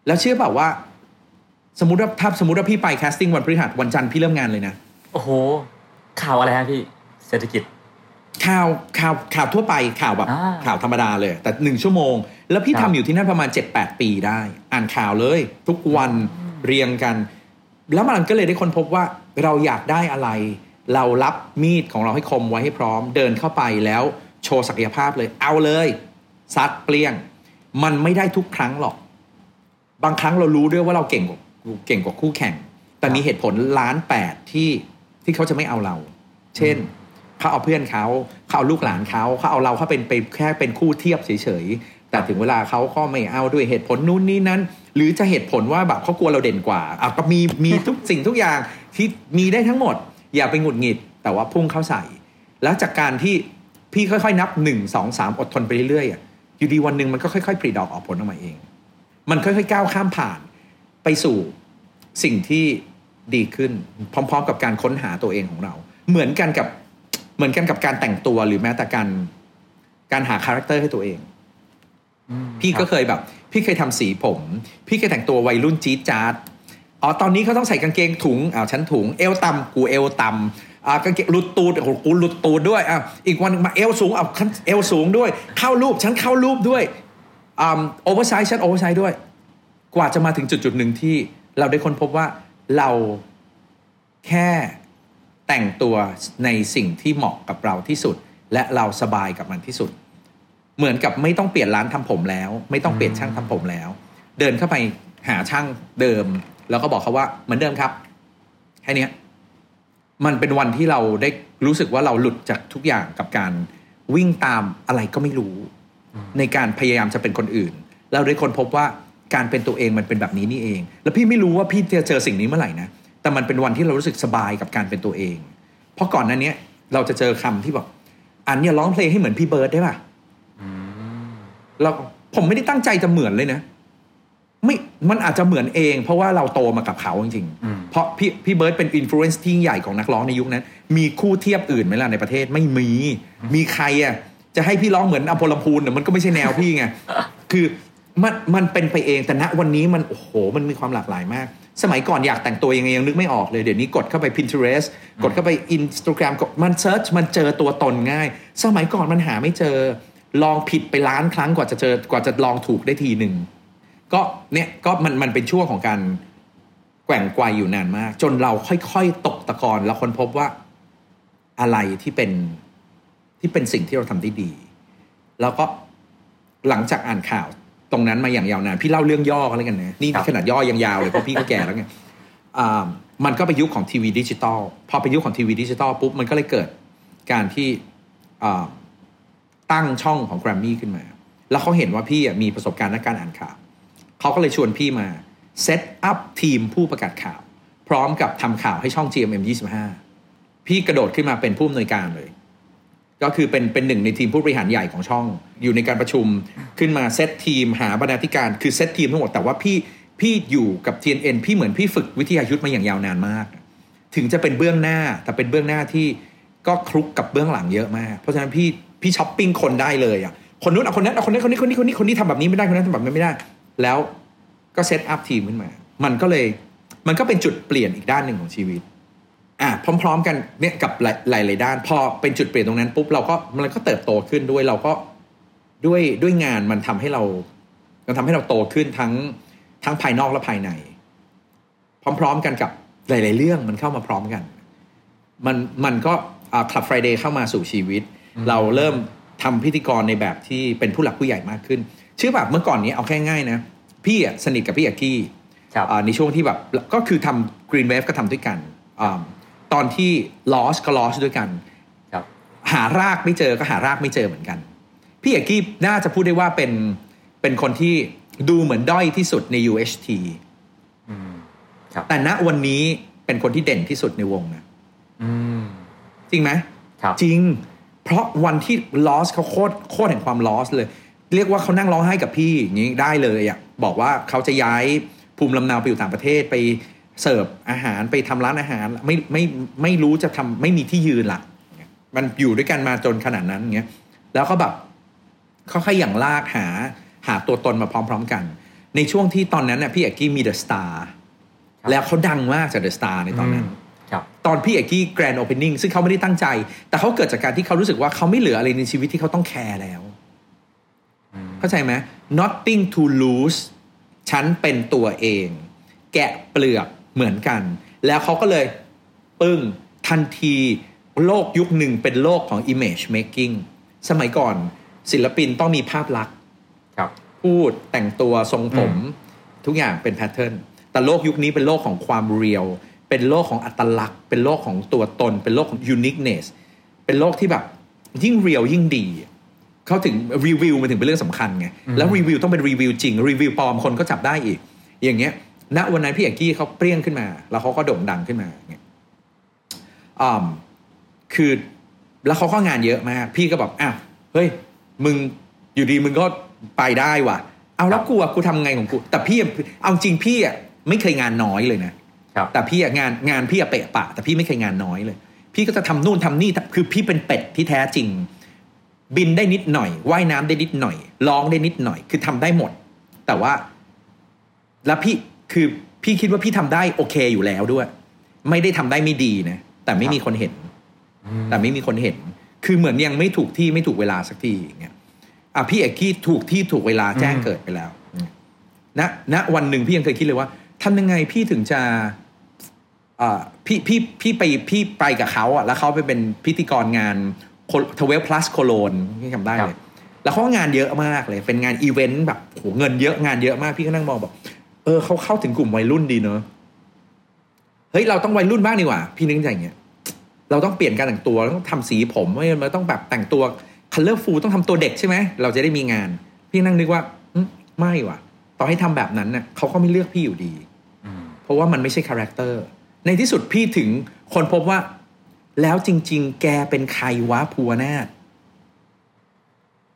แล้วเชื่อเปล่าว่า สมมติว่าถ้าสมมติว่าพี่ไป casting วันพฤหัสวันจันทร์พี่เริ่มงานเลยนะโอ้โหข่าวอะไรฮะพี่ เศรษฐกิจ ข่าวข่าวข่าวทั่วไปข่าวแบบอ่าข่าวธรรมดาเลย แต่หนึ่งชั่วโมง แล้วพี่ครัทำบอยู่ที่นั่นประมาณ 7-8 ปีได้ อ่านข่าวเลย ทุกวันเรียงกัน แล้วมันก็เลยได้ค้นพบว่าเราอยากได้อะไร เรารับมีดของเราให้คมไว้ให้พร้อม เดินเข้าไปแล้วโชว์ศักยภาพเลย เอาเลยซัดเปลี่ยง มันไม่ได้ทุกครั้งหรอก บางครั้งเรารู้ด้วยว่าเราเก่งกว่าเก่งกว่าคู่แข่ง แต่มีเหตุผลล้านแปดที่ที่เขาจะไม่เอาเรา เช่น เขาเอาเพื่อนเขาเขาเอาลูกหลานเขาเขาเอาเราเขาเป็นไปแค่เป็นคู่เทียบเฉยๆแต่ถึงเวลาเขาก็ไม่เอาด้วยเหตุผลนู้นนี้นั้น หรือจะเหตุผลว่าแบบเขากลัวเราเด่นกว่าอะก็มีมีทุกสิ่งทุกอย่างที่มีได้ทั้งหมด อย่าไปหงุดหงิด แต่ว่าพุ่งเข้าใส่ แล้วจากการที่พี่ค่อยๆ นับหนึ่งสองสามอดทนไปเรื่อยๆอยู่ดีวันหนึ่งมันก็ค่อยๆผลิดอกออกผลออกมาเอง มันค่อยๆก้าวข้ามผ่านไปสู่สิ่งที่ดีขึ้น พร้อม ๆ กับการค้นหาตัวเองของเรา เหมือนกันกับ เหมือนกันกับการแต่งตัวหรือแม้แต่การการหา character ให้ตัวเองอืมพี่ก็รับเคยแบบ พี่เคยทำสีผม พี่เคยแต่งตัววัยรุ่นจี๊ดจ๊าดอ๋อตอนนี้เขาต้องใส่กางเกงถุงอ้าวฉันถุงเอวต่ำกูเอวต่ำอ่ากางเกงหลุดตูดโอ้โหกูหลุดตูดด้วยอะอีกวันหนึ่งมาเอวสูงอะฉันเอวสูงด้วย เข้ารูปฉันเข้ารูปด้วยอ่า oversize ฉัน oversize ด้วย กว่าจะมาถึงจุดจุดๆหนึ่งที่เราได้ค้นพบว่าเราแค่ แต่งตัวในสิ่งที่เหมาะกับเราที่สุด และเราสบายกับมันที่สุด เหมือนกับไม่ต้องเปลี่ยนร้านทำผมแล้ว ไม่ต้องเปลี่ยนช่างทำผมแล้ว เดินเข้าไปหาช่างเดิม แล้วก็บอกเขาว่าเหมือนเดิมครับแค่นี้มันเป็นวันที่เราได้รู้สึกว่าเราหลุดจากทุกอย่างกับการวิ่งตามอะไรก็ไม่รู้ ในการพยายามจะเป็นคนอื่น เราได้ค้นพบว่าการเป็นตัวเองมันเป็นแบบนี้นี่เอง แล้วพี่ไม่รู้ว่าพี่จะเจอสิ่งนี้เมื่อไหร่นะ แต่มันเป็นวันที่เรารู้สึกสบายกับการเป็นตัวเอง เพราะก่อนหน้านั้นเนี่ยเราจะเจอคำที่บอกอั๋นเนี่ยร้องเพลงให้เหมือนพี่เบิร์ดได้ป่ะอืมเราผมไม่ได้ตั้งใจจะเหมือนเลยนะไม่มันอาจจะเหมือนเอง เพราะว่าเราโตมากับเขาจริงอืมๆเพราะพี่พี่เบิร์ดเป็น influence ที่ยิ่งใหญ่ของนักร้องในยุคนั้น มีคู่เทียบอื่นไหมล่ะในประเทศไม่มี มีใครอะจะให้พี่ร้องเหมือนอภลพูนน่ะมันก็ไม่ใช่แนวพี่ไง คือมันมันเป็นไปเองแต่ณวันนี้มันโอ้โหมันมีความหลากหลายมาก สมัยก่อนอยากแต่งตัวยังไงยังนึกไม่ออกเลย เดี๋ยวนี้กดเข้าไป Pinterest กดเข้าไป Instagram กดมันเซิร์ชมันเจอตัวตนง่าย สมัยก่อนมันหาไม่เจอ ลองผิดไปล้านครั้งกว่าจะเจอกว่าจะลองถูกได้ทีหนึ่งก็เนี่ยก็มันมันเป็นช่วงของการแกว่งไกวอยู่นานมาก จนเราค่อยๆตกตะกอนแล้วค้นพบว่าอะไรที่เป็นที่เป็นสิ่งที่เราทำได้ดี แล้วก็หลังจากอ่านข่าว ตรงนั้นมาอย่างยาวนานพี่เล่าเรื่องย่อกันแล้วกันนะนี่ครับขนาดย่อยังยาวเลยเพราะพี่ก็แก่แล้วไงอ่ามันก็เป็นยุคของทีวีดิจิตอลพอเป็นยุคของทีวีดิจิตอลปุ๊บมันก็เลยเกิดการที่อ่าตั้งช่องของแกรมมี่ขึ้นมา แล้วเขาเห็นว่าพี่อะมีประสบการณ์ในการอ่านข่าวเขาก็เลยชวนพี่มา set up ทีมผู้ประกาศข่าว พร้อมกับทำข่าวให้ช่อง GMM 25พี่กระโดดขึ้นมาเป็นผู้อำนวยการเลย ก็คือเป็นเป็นหนึ่งในทีมผู้บริหารใหญ่ของช่อง อยู่ในการประชุมขึ้นมาเซตทีมหาบรรณาธิการคือเซตทีมทั้งหมดแต่ว่าพี่พี่อยู่กับ TNN พี่เหมือนพี่ฝึกวิทยายุทธมาอย่างยาวนานมาก ถึงจะเป็นเบื้องหน้าแต่เป็นเบื้องหน้าที่ก็คลุกกับเบื้องหลังเยอะมาก เพราะฉะนั้นพี่พี่ช้อปปิ้งคนได้เลยอะคนนู้นเอาคนนั้นเอาคนนั้นคนนี้คนนี้คนนี้คนนี้ทำแบบนี้ไม่ได้คนนั้นทำแบบนี้ไม่ได้ แล้วก็ set up ทีมขึ้นมา มันก็เลยมันก็เป็นจุดเปลี่ยนอีกด้านหนึ่งของชีวิต อะพร้อม ๆ กันเนี่ยกับหลายหลายๆด้าน พอเป็นจุดเปลี่ยนตรงนั้นปุ๊บเราก็มันก็เติบโตขึ้นด้วยเราก็ด้วยด้วยงานมันทำให้เรามันทำให้เราโตขึ้นทั้งทั้งภายนอกและภายใน พร้อม ๆ กันกับหลาย ๆ เรื่องมันเข้ามาพร้อมกัน มันมันก็คลับไฟเดย์เข้ามาสู่ชีวิต เราเริ่มทำพิธีกรในแบบที่เป็นผู้หลักผู้ใหญ่มากขึ้นเชื่อแบบเมื่อก่อนนี้เอาแค่ง่ายๆนะ พี่อะสนิทกับพี่อากี้ครับอ่าในช่วงที่แบบก็คือทำ Green Wave ก็ทำด้วยกันอา ตอนที่ Lost ก็ Lost ด้วยกันครับหารากไม่เจอก็หารากไม่เจอเหมือนกัน พี่เอกกี้น่าจะพูดได้ว่าเป็นเป็นคนที่ดูเหมือนด้อยที่สุดใน UHT อืมครับแต่ณวันนี้เป็นคนที่เด่นที่สุดในวงนะอืมจริงไหมครับจริง เพราะวันที่ loss เขาโคตรโคตรแห่งความ loss เลย เรียกว่าเขานั่งร้องไห้กับพี่อย่างนี้ได้เลยอะบอกว่าเขาจะย้ายภูมิลำเนาไปอยู่ต่างประเทศไป เสิร์ฟอาหารไปทำร้านอาหารไม่ไม่ไม่รู้จะทำไม่มีที่ยืนละมันอยู่ด้วยกันมาจนขนาดนั้นเงี้ยแล้วก็แบบเขาขยันลากหาหาตัวตนมาพร้อม ๆ กัน ในช่วงที่ตอนนั้นน่ะพี่เอกกี้มีเดอะสตาร์ครับแล้วเขาดังมากจากเดอะสตาร์ในตอนนั้นครับตอนพี่เอกกี้ grand opening ซึ่งเขาไม่ได้ตั้งใจ แต่เขาเกิดจากการที่เขารู้สึกว่าเขาไม่เหลืออะไรในชีวิตที่เขาต้องแคร์แล้วอืมเข้าใจไหม nothing to lose ฉันเป็นตัวเอง แกะเปลือก เหมือนกัน แล้วเขาก็เลยปึ้งทันทีโลกยุคหนึ่งเป็นโลกของ image making สมัยก่อนศิลปินต้องมีภาพลักษณ์ครับพูดแต่งตัวทรงผมอืมทุกอย่างเป็น pattern แต่โลกยุคนี้เป็นโลกของความ realเป็นโลกของอัตลักษณ์ เป็นโลกของตัวตน เป็นโลกของ uniqueness เป็นโลกที่แบบยิ่งเรียลยิ่งดีเขาถึงรีวิวมันถึงเป็นเรื่องสำคัญไงแล้วรีวิวต้องเป็นรีวิวจริงรีวิวปลอมคนก็จับได้อีก อย่างเงี้ย ณวันนั้นพี่เอกกี้เขาเปรี้ยงขึ้นมา แล้วเขาก็โด่งดังขึ้นมาอย่างเงี้ยอ่าคือแล้วเขาก็งานเยอะมาก พี่ก็แบบอ้าวเฮ้ย มึงอยู่ดีมึงก็ไปได้ว่ะ เอาแล้วกูอะกูทำไงของกู แต่พี่อะเอาจริงพี่อะไม่เคยงานน้อยเลยนะครับแต่พี่อะงานงานพี่อะเปะปะ แต่พี่ไม่เคยงานน้อยเลย พี่ก็จะทำนู่นทำนี่คือพี่เป็นเป็ดที่แท้จริง บินได้นิดหน่อยว่ายน้ำได้นิดหน่อยร้องได้นิดหน่อย คือทำได้หมด แต่ว่า แล้วพี่ คือพี่คิดว่าพี่ทำได้โอเคอยู่แล้วด้วย ไม่ได้ทำได้ไม่ดีนะแต่ไม่มีคนเห็น แต่ไม่มีคนเห็น คือเหมือนยังไม่ถูกที่ไม่ถูกเวลาสักทีอย่างเงี้ยอะพี่เอกกี้ถูกที่ถูกเวลาแจ้งอืมเกิดไปแล้วณณวันหนึ่งพี่ยังเคยคิดเลยว่าทำยังไงพี่ถึงจะอ่าพี่พี่พี่ไปพี่ไปกับเขาอะ แล้วเขาไปเป็นพิธีกรงานทเวลพลัสโคโลนที่จำได้ครัเลบยแล้วเขาก็งานเยอะมากเลย เป็นงานอีเวนต์แบบโหเงินเยอะงานเยอะมากพี่ก็นั่งมองบอก เออเขาเข้าถึงกลุ่มวัยรุ่นดีเนอะเฮ้ยเราต้องวัยรุ่นบ้างดีกว่า พี่นึกอย่างเงี้ย เราต้องเปลี่ยนการแต่งตัวต้องทำสีผมไม่เราต้องแบบแต่งตัวcolorful ต้องทำตัวเด็กใช่ไหมเราจะได้มีงาน พี่นั่งนึกว่าเออไม่ว่ะ ต่อให้ทำแบบนั้นเน่ะเขาก็ไม่เลือกพี่อยู่ดีเพราะว่ามันไม่ใช่ character ในที่สุดพี่ถึงค้นพบว่า แล้วจริง ๆ แกเป็นใครวะภูวนาท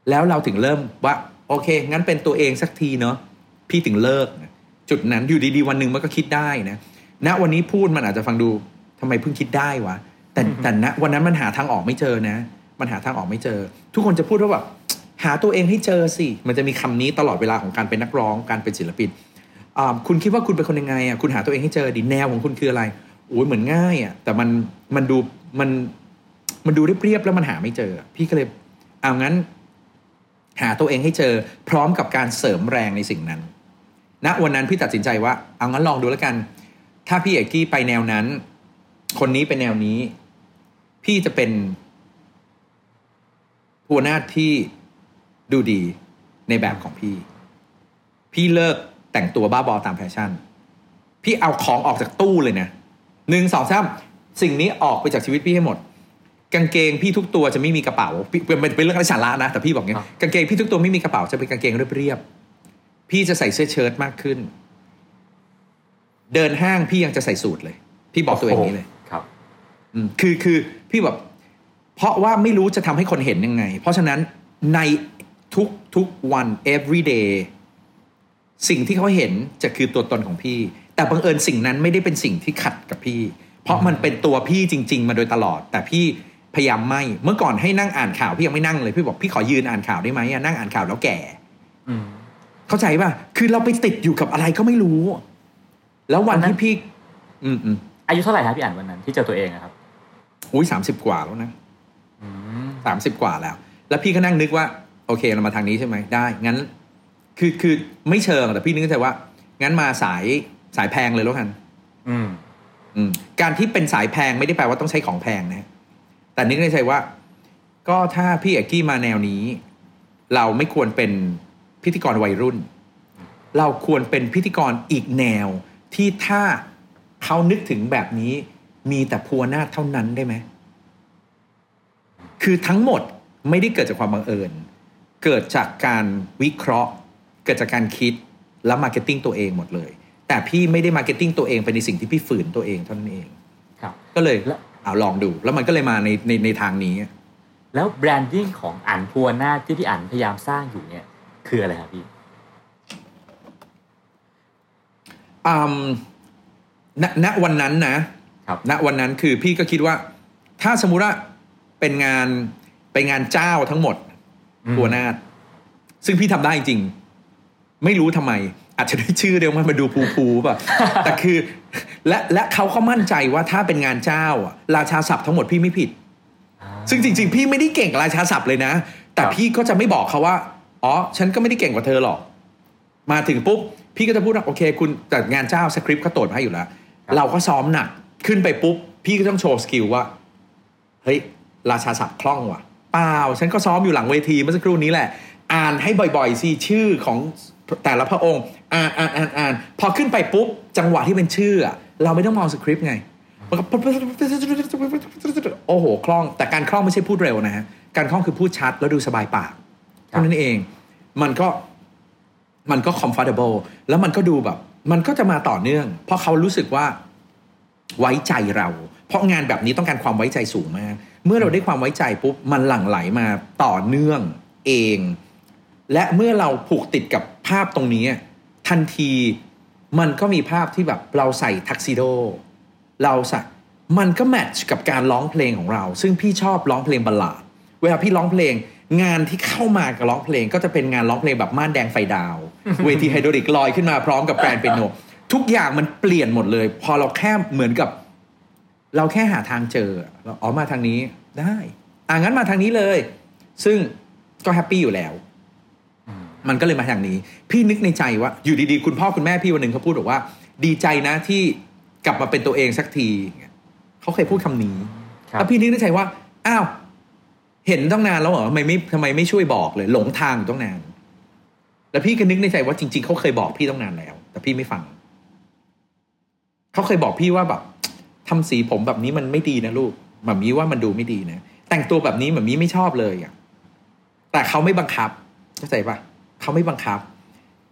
แล้วเราถึงเริ่มว่า โอเค งั้นเป็นตัวเองสักทีเนาะพี่ถึงเลิกนะ จุดนั้นอยู่ดีๆวันหนึ่งมันก็คิดได้นะณวันนี้พูดมันอาจจะฟังดูทำไมเพิ่งคิดได้วะแต่อืมแต่ณวันนั้นมันหาทางออกไม่เจอนะ มันหาทางออกไม่เจอ ทุกคนจะพูดว่าแบบหาตัวเองให้เจอสิ มันจะมีคำนี้ตลอดเวลาของการเป็นนักร้อง การเป็นศิลปินอ่าคุณคิดว่าคุณเป็นคนยังไงอะคุณหาตัวเองให้เจอดิแนวของคุณคืออะไรโอ้ยเหมือนง่ายอะแต่มันมันดูมันมันดูเรียบๆแล้วมันหาไม่เจอ พี่ก็เลยเอางั้น หาตัวเองให้เจอ พร้อมกับการเสริมแรงในสิ่งนั้น ณวันนั้นพี่ตัดสินใจว่าเอางั้นลองดูแล้วกัน ถ้าพี่เอกกี้ไปแนวนั้น คนนี้เป็นแนวนี้ พี่จะเป็นหัวหน้าที่ดูดีในแบบของพี่ พี่เลิกแต่งตัวบ้าบอตามแฟชั่น พี่เอาของออกจากตู้เลยนะหนึ่งสองสามสิ่งนี้ออกไปจากชีวิตพี่ให้หมด กางเกงพี่ทุกตัวจะไม่มีกระเป๋าพี่เป็นเป็นเรื่องไร้สาระนะแต่พี่บอกเงี้ยครับกางเกงพี่ทุกตัวไม่มีกระเป๋าจะเป็นกางเกงเรียบๆ พี่จะใส่เสื้อเชิ้ตมากขึ้น เดินห้างพี่ยังจะใส่สูทเลย พี่บอกตัวเองนี้เลยครับอืมคือคือพี่แบบเพราะว่าไม่รู้จะทำให้คนเห็นยังไง เพราะฉะนั้นในทุกทุกวัน every day สิ่งที่เขาเห็นจะคือตัวตนของพี่ แต่บังเอิญสิ่งนั้นไม่ได้เป็นสิ่งที่ขัดกับพี่ เพราะมันเป็นตัวพี่จริง ๆ มาโดยตลอด แต่พี่พยายามไม่ เมื่อก่อนให้นั่งอ่านข่าวพี่ยังไม่นั่งเลย พี่บอกพี่ขอยืนอ่านข่าวได้ไหมอะนั่งอ่านข่าวแล้วแก่อืม เข้าใจป่ะ คือเราไปติดอยู่กับอะไรก็ไม่รู้ แล้ววันวันนั้ที่นพี่ อืมอืมอายุเท่าไหร่ครับพี่อ่านวันนั้น ที่เจอตัวเองอะครับ อุ้ยสามสิบกว่าแล้วนะอืมสามสิบกว่าแล้ว แล้วพี่ก็นั่งนึกว่า โอเคเรามาทางนี้ใช่ไหมได้ งั้น คือคือไม่เชิงแต่พี่นึกในใจว่า งั้นมาสายสายแพงเลยแล้วกัน อืม อืม การที่เป็นสายแพงไม่ได้แปลว่าต้องใช้ของแพงนะแต่นึกในใจว่า ก็ถ้าพี่เอกกี้มาแนวนี้ เราไม่ควรเป็น พิธีกรวัยรุ่น เราควรเป็นพิธีกรอีกแนวที่ถ้าเขานึกถึงแบบนี้ มีแต่ภูวนาทเท่านั้นได้ไหมคือทั้งหมดไม่ได้เกิดจากความบังเอิญ เกิดจากการวิเคราะห์ เกิดจากการคิดและ marketing ตัวเองหมดเลย แต่พี่ไม่ได้ marketing ตัวเองไปในสิ่งที่พี่ฝืนตัวเองเท่านั้นเองครับก็เลยแล้วเอาลองดู แล้วมันก็เลยมาในในในทางนี้ แล้วแบรนดิ้งของอันพัวหน้าที่พี่อันพยายามสร้างอยู่เนี่ย คืออะไรครับพี่อืมณณวันนั้นนะครับณวันนั้นคือพี่ก็คิดว่า ถ้าสมมุติว่าเป็นงานเป็นงานเจ้าทั้งหมดอืมตัวนาดซึ่งพี่ทำได้จริง ไม่รู้ทำไม อาจจะได้ชื่อเดียวมันมาดูภูภูป่ะแต่คือ และและเขาก็มั่นใจว่าถ้าเป็นงานเจ้าอะราชาศัพท์ทั้งหมดพี่ไม่ผิด ซึ่งจริง ๆ พี่ไม่ได้เก่งราชาศัพท์เลยนะ แต่ครับพี่ก็จะไม่บอกเขาว่า อ๋อ ฉันก็ไม่ได้เก่งกว่าเธอหรอก มาถึงปุ๊บ พี่ก็จะพูดว่าโอเค คุณแต่งานเจ้าสคริปต์เขาตรวจมาให้อยู่แล้ว เราก็ซ้อมหนัก ขึ้นไปปุ๊บ พี่ก็ต้องโชว์สกิลว่า เฮ้ย ราชาศัพท์คล่องว่ะ เปล่า ฉันก็ซ้อมอยู่หลังเวทีเมื่อสักครู่นี้แหละ อ่านให้บ่อยๆสิชื่อของแต่ละพระองค์ อ่านอ่านอ่านอ่านพอขึ้นไปปุ๊บ จังหวะที่เป็นชื่ออะเราไม่ต้องมองสคริปต์ไงมันก็โอ้โห คล่อง แต่การคล่องไม่ใช่พูดเร็วนะฮะ การคล่องคือพูดชัดแล้วดูสบายปาก เท่านั้นเอง มันก็มันก็ comfortable แล้วมันก็ดูแบบ มันก็จะมาต่อเนื่อง เพราะเขารู้สึกว่าไว้ใจเรา เพราะงานแบบนี้ต้องการความไว้ใจสูงมาก เมื่อเราได้ความไว้ใจปุ๊บ มันหลั่งไหลมาต่อเนื่องเอง และเมื่อเราผูกติดกับภาพตรงนี้ ทันทีมันก็มีภาพที่แบบเราใส่ทักซิโด เราใส่มันก็แมทช์กับการร้องเพลงของเรา ซึ่งพี่ชอบร้องเพลงบัลลาด เวลาพี่ร้องเพลง งานที่เข้ามากับร้องเพลงก็จะเป็นงานร้องเพลงแบบม่านแดงไฟดาว เวทีไฮโดรลิกลอยขึ้นมาพร้อมกับแกรนเปียโนทุกอย่างมันเปลี่ยนหมดเลย พอเราแค่เหมือนกับ เราแค่หาทางเจอเราอ๋อมาทางนี้ได้อ่างั้นมาทางนี้เลย ซึ่งก็แฮปปี้อยู่แล้วอืมมันก็เลยมาทางนี้ พี่นึกในใจว่า อยู่ดีๆ คุณพ่อคุณแม่พี่วันหนึ่งเขาพูดบอกว่า ดีใจนะที่กลับมาเป็นตัวเองสักทีเขาเคยพูดคำนี้ครับแล้วพี่นึกในใจว่าอ้าว เห็นต้องนานแล้วเหรอทำไมไม่ทำไมไม่ช่วยบอกเลย หลงทางอยู่ต้องนาน แล้วพี่ก็นึกในใจว่าจริง ๆเขาเคยบอกพี่ต้องนานแล้ว แต่พี่ไม่ฟังเขาเคยบอกพี่ว่าแบบทำสีผมแบบนี้มันไม่ดีนะลูกหมามีว่ามันดูไม่ดีนะแต่งตัวแบบนี้หมามีไม่ชอบเลยอะแต่เขาไม่บังคับเข้าใจปะเขาไม่บังคับ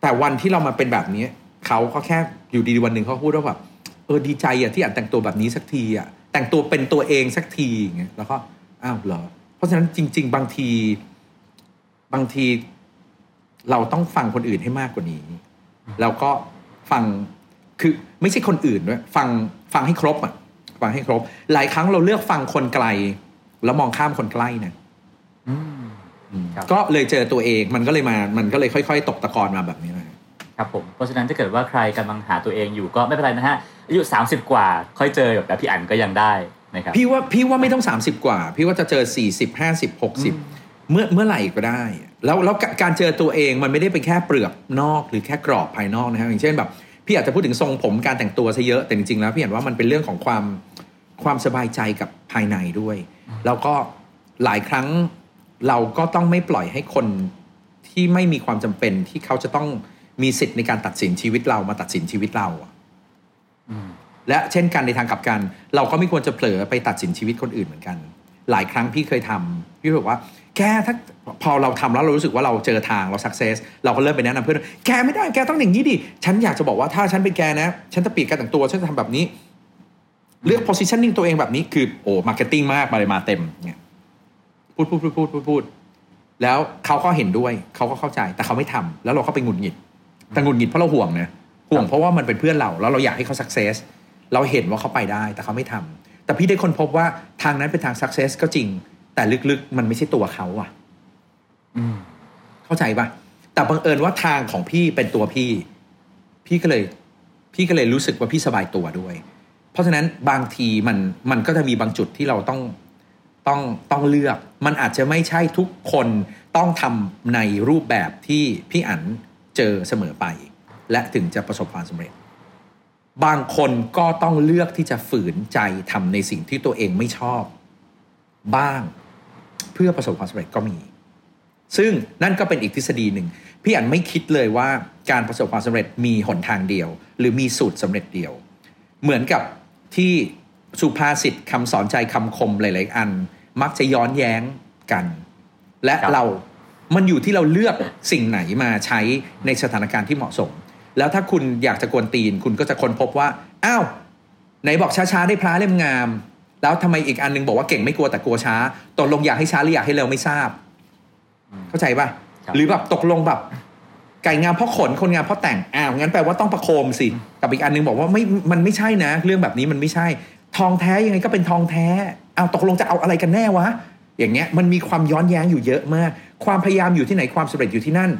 แต่วันที่เรามาเป็นแบบนี้เขาก็แค่อยู่ดีๆวันหนึ่งเขาพูดว่าแบบเออดีใจอะที่อ่านแต่งตัวแบบนี้สักทีอะแต่งตัวเป็นตัวเองสักทีอย่างเงี้ยแล้วก็อ้าวเหรอ เพราะฉะนั้นจริง ๆ บางทีบางทีเราต้องฟังคนอื่นให้มากกว่านี้ แล้วก็ฟังคือไม่ใช่คนอื่นด้วยฟังฟังให้ครบอะฟังให้ครบ หลายครั้งเราเลือกฟังคนไกล แล้วมองข้ามคนใกล้นะอืมครับก็เลยเจอตัวเองมันก็เลยมามันก็เลยค่อย ๆ ตกตะกอนมาแบบนี้นะครับผมเพราะฉะนั้นถ้าเกิดว่าใครกำลังหาตัวเองอยู่ก็ไม่เป็นไรนะฮะอายุ30 กว่า ค่อยเจอแบบพี่อั๋นก็ยังได้ นะครับพี่ว่าพี่ว่าไม่ต้อง 30 กว่า พี่ว่าจะเจอ 40 50 60 เมื่อเมื่อไหร่ก็ได้ แล้วแล้วการเจอตัวเองมันไม่ได้เป็นแค่เปลือกนอกหรือแค่กรอบภายนอกนะครับอย่างเช่นแบบพี่อาจจะพูดถึงทรงผมการแต่งตัวซะเยอะแต่จริงๆแล้วพี่เห็นว่ามันเป็นเรื่องของความความสบายใจกับภายในด้วย แล้วก็หลายครั้งเราก็ต้องไม่ปล่อยให้คนที่ไม่มีความจำเป็นที่เขาจะต้องมีสิทธิ์ในการตัดสินชีวิตเรามาตัดสินชีวิตเราอะอืม และเช่นกันในทางกลับกัน เราก็ไม่ควรจะเผลอไปตัดสินชีวิตคนอื่นเหมือนกัน หลายครั้งพี่เคยทำพี่บอกว่าแกถ้าพอเราทำแล้วเรารู้สึกว่าเราเจอทางเรา success เราก็เริ่มไปแนะนำเพื่อนแกไม่ได้แกต้องอย่างนี้ดิฉันอยากจะบอกว่าถ้าฉันเป็นแกนะ ฉันจะเปลี่ยนการแต่งตัวฉันจะทำแบบนี้ เลือก positioning ตัวเองแบบนี้คือโอ้ marketing มากมาเลยมาเต็มเนี่ยพูดพูดพูดพูดพูดพูดแล้วเขาก็เห็นด้วยเขาก็เข้าใจแต่เขาไม่ทำแล้วเราก็ไปหงุดหงิดแต่หงุดหงิดเพราะเราห่วงนะห่วงเพราะว่ามันเป็นเพื่อนเราแล้วเราอยากให้เขา success เราเห็นว่าเขาไปได้แต่เขาไม่ทำแต่พี่ได้คนพบว่าทางนั้นเป็นทาง success ก็จริง แต่ลึกๆ มันไม่ใช่ตัวเขาอะอืมเข้าใจปะแต่บังเอิญว่าทางของพี่เป็นตัวพี่ พี่ก็เลย พี่ก็เลยรู้สึกว่าพี่สบายตัวด้วย เพราะฉะนั้นบางทีมันมันก็จะมีบางจุดที่เราต้องต้องต้องเลือก มันอาจจะไม่ใช่ทุกคนต้องทำในรูปแบบที่พี่อั๋นเจอเสมอไป และถึงจะประสบความสำเร็จ บางคนก็ต้องเลือกที่จะฝืนใจทำในสิ่งที่ตัวเองไม่ชอบ บ้างเพื่อประสบความสำเร็จก็มี ซึ่งนั่นก็เป็นอีกทฤษฎีหนึ่งพี่อันไม่คิดเลยว่าการประสบความสำเร็จมีหนทางเดียว หรือมีสูตรสำเร็จเดียว เหมือนกับที่สุภาษิตคำสอนใจคำคมหลาย ๆ อัน มักจะย้อนแย้งกัน และครับเรา มันอยู่ที่เราเลือกสิ่งไหนมาใช้ในสถานการณ์ที่เหมาะสม แล้วถ้าคุณอยากจะกวนตีน คุณก็จะค้นพบว่า อ้าว ไหนบอกช้าๆได้พระเล่มงาม แล้วทำไมอีกอันนึงบอกว่าเก่งไม่กลัวแต่กลัวช้า ตกลงอยากให้ช้าหรืออยากให้เร็วไม่ทราบ เข้าใจป่ะครับหรือแบบตกลงแบบ ไก่งามเพราะขนคนงามเพราะแต่ง อ้าวงั้นแปลว่าต้องประโคมสิ กับอีกอันนึงบอกว่าไม่ มันไม่ใช่นะ เรื่องแบบนี้มันไม่ใช่ ทองแท้ยังไงก็เป็นทองแท้อ้าวตกลงจะเอาอะไรกันแน่วะ อย่างเงี้ย มันมีความย้อนแย้งอยู่เยอะมาก ความพยายามอยู่ที่ไหนความสำเร็จอยู่ที่นั่น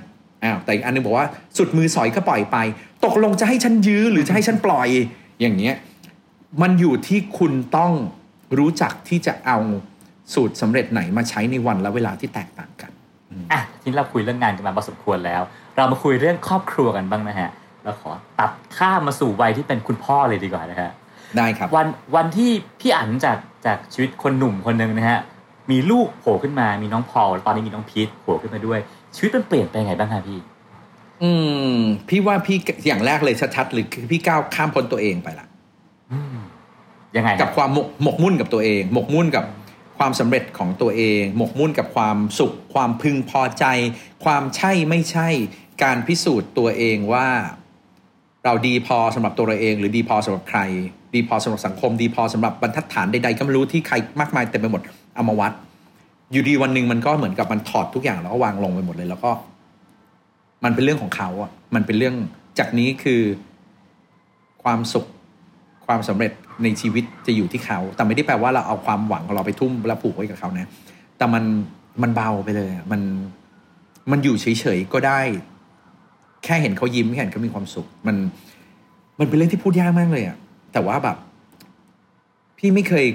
อ้าวแต่อีกอันนึงบอกว่าสุดมือสอยก็ปล่อยไป ตกลงจะให้ฉันยื้อหรือจะให้ฉันปล่อยอย่างเงี้ยมันอยู่ที่คุณต้องรู้จักที่จะเอาสูตรสำเร็จไหนมาใช้ในวันและเวลาที่แตกต่างกันอะทีนี้เราคุยเรื่องงานกันมาพอสมควรแล้ว เรามาคุยเรื่องครอบครัวกันบ้างนะฮะเราขอตัดข้ามมาสู่วัยที่เป็นคุณพ่อเลยดีกว่านะฮะได้ครับวันวันที่พี่อั๋นจากจากชีวิตคนหนุ่มคนหนึ่งนะฮะมีลูกโผล่ขึ้นมามีน้องพอลตอนนี้มีน้องพีทโผล่ขึ้นมาด้วย ชีวิตมันเปลี่ยนไปยังไงบ้างคะพี่ อืม พี่ว่าพี่อย่างแรกเลยชัดๆเลยคือพี่ก้าวข้ามพ้นตัวเองไปละอืมยังไงกับความหมกหมกมุ่นกับตัวเอง หมกมุ่นกับความสำเร็จของตัวเอง หมกมุ่นกับความสุข ความพึงพอใจ ความใช่ไม่ใช่ การพิสูจน์ตัวเองว่า เราดีพอสำหรับตัวเราเอง หรือดีพอสำหรับใคร ดีพอสำหรับสังคม ดีพอสำหรับบรรทัดฐานใดๆก็ไม่รู้ที่ใครมากมายเต็มไปหมดเอามาวัด อยู่ดีวันหนึ่งมันก็เหมือนกับมันถอดทุกอย่างแล้วก็วางลงไปหมดเลย แล้วก็ มันเป็นเรื่องของเขาอะ มันเป็นเรื่องจากนี้คือความสุขความสำเร็จในชีวิตจะอยู่ที่เขา แต่ไม่ได้แปลว่าเราเอาความหวังของเราไปทุ่มและผูกไว้กับเขานะ แต่มันมันเบาไปเลยมันมันอยู่เฉยๆก็ได้ แค่เห็นเขายิ้มแค่เห็นเขามีความสุข มันมันเป็นเรื่องที่พูดยากมากเลยอะแต่ว่าแบบ พี่ไม่เคย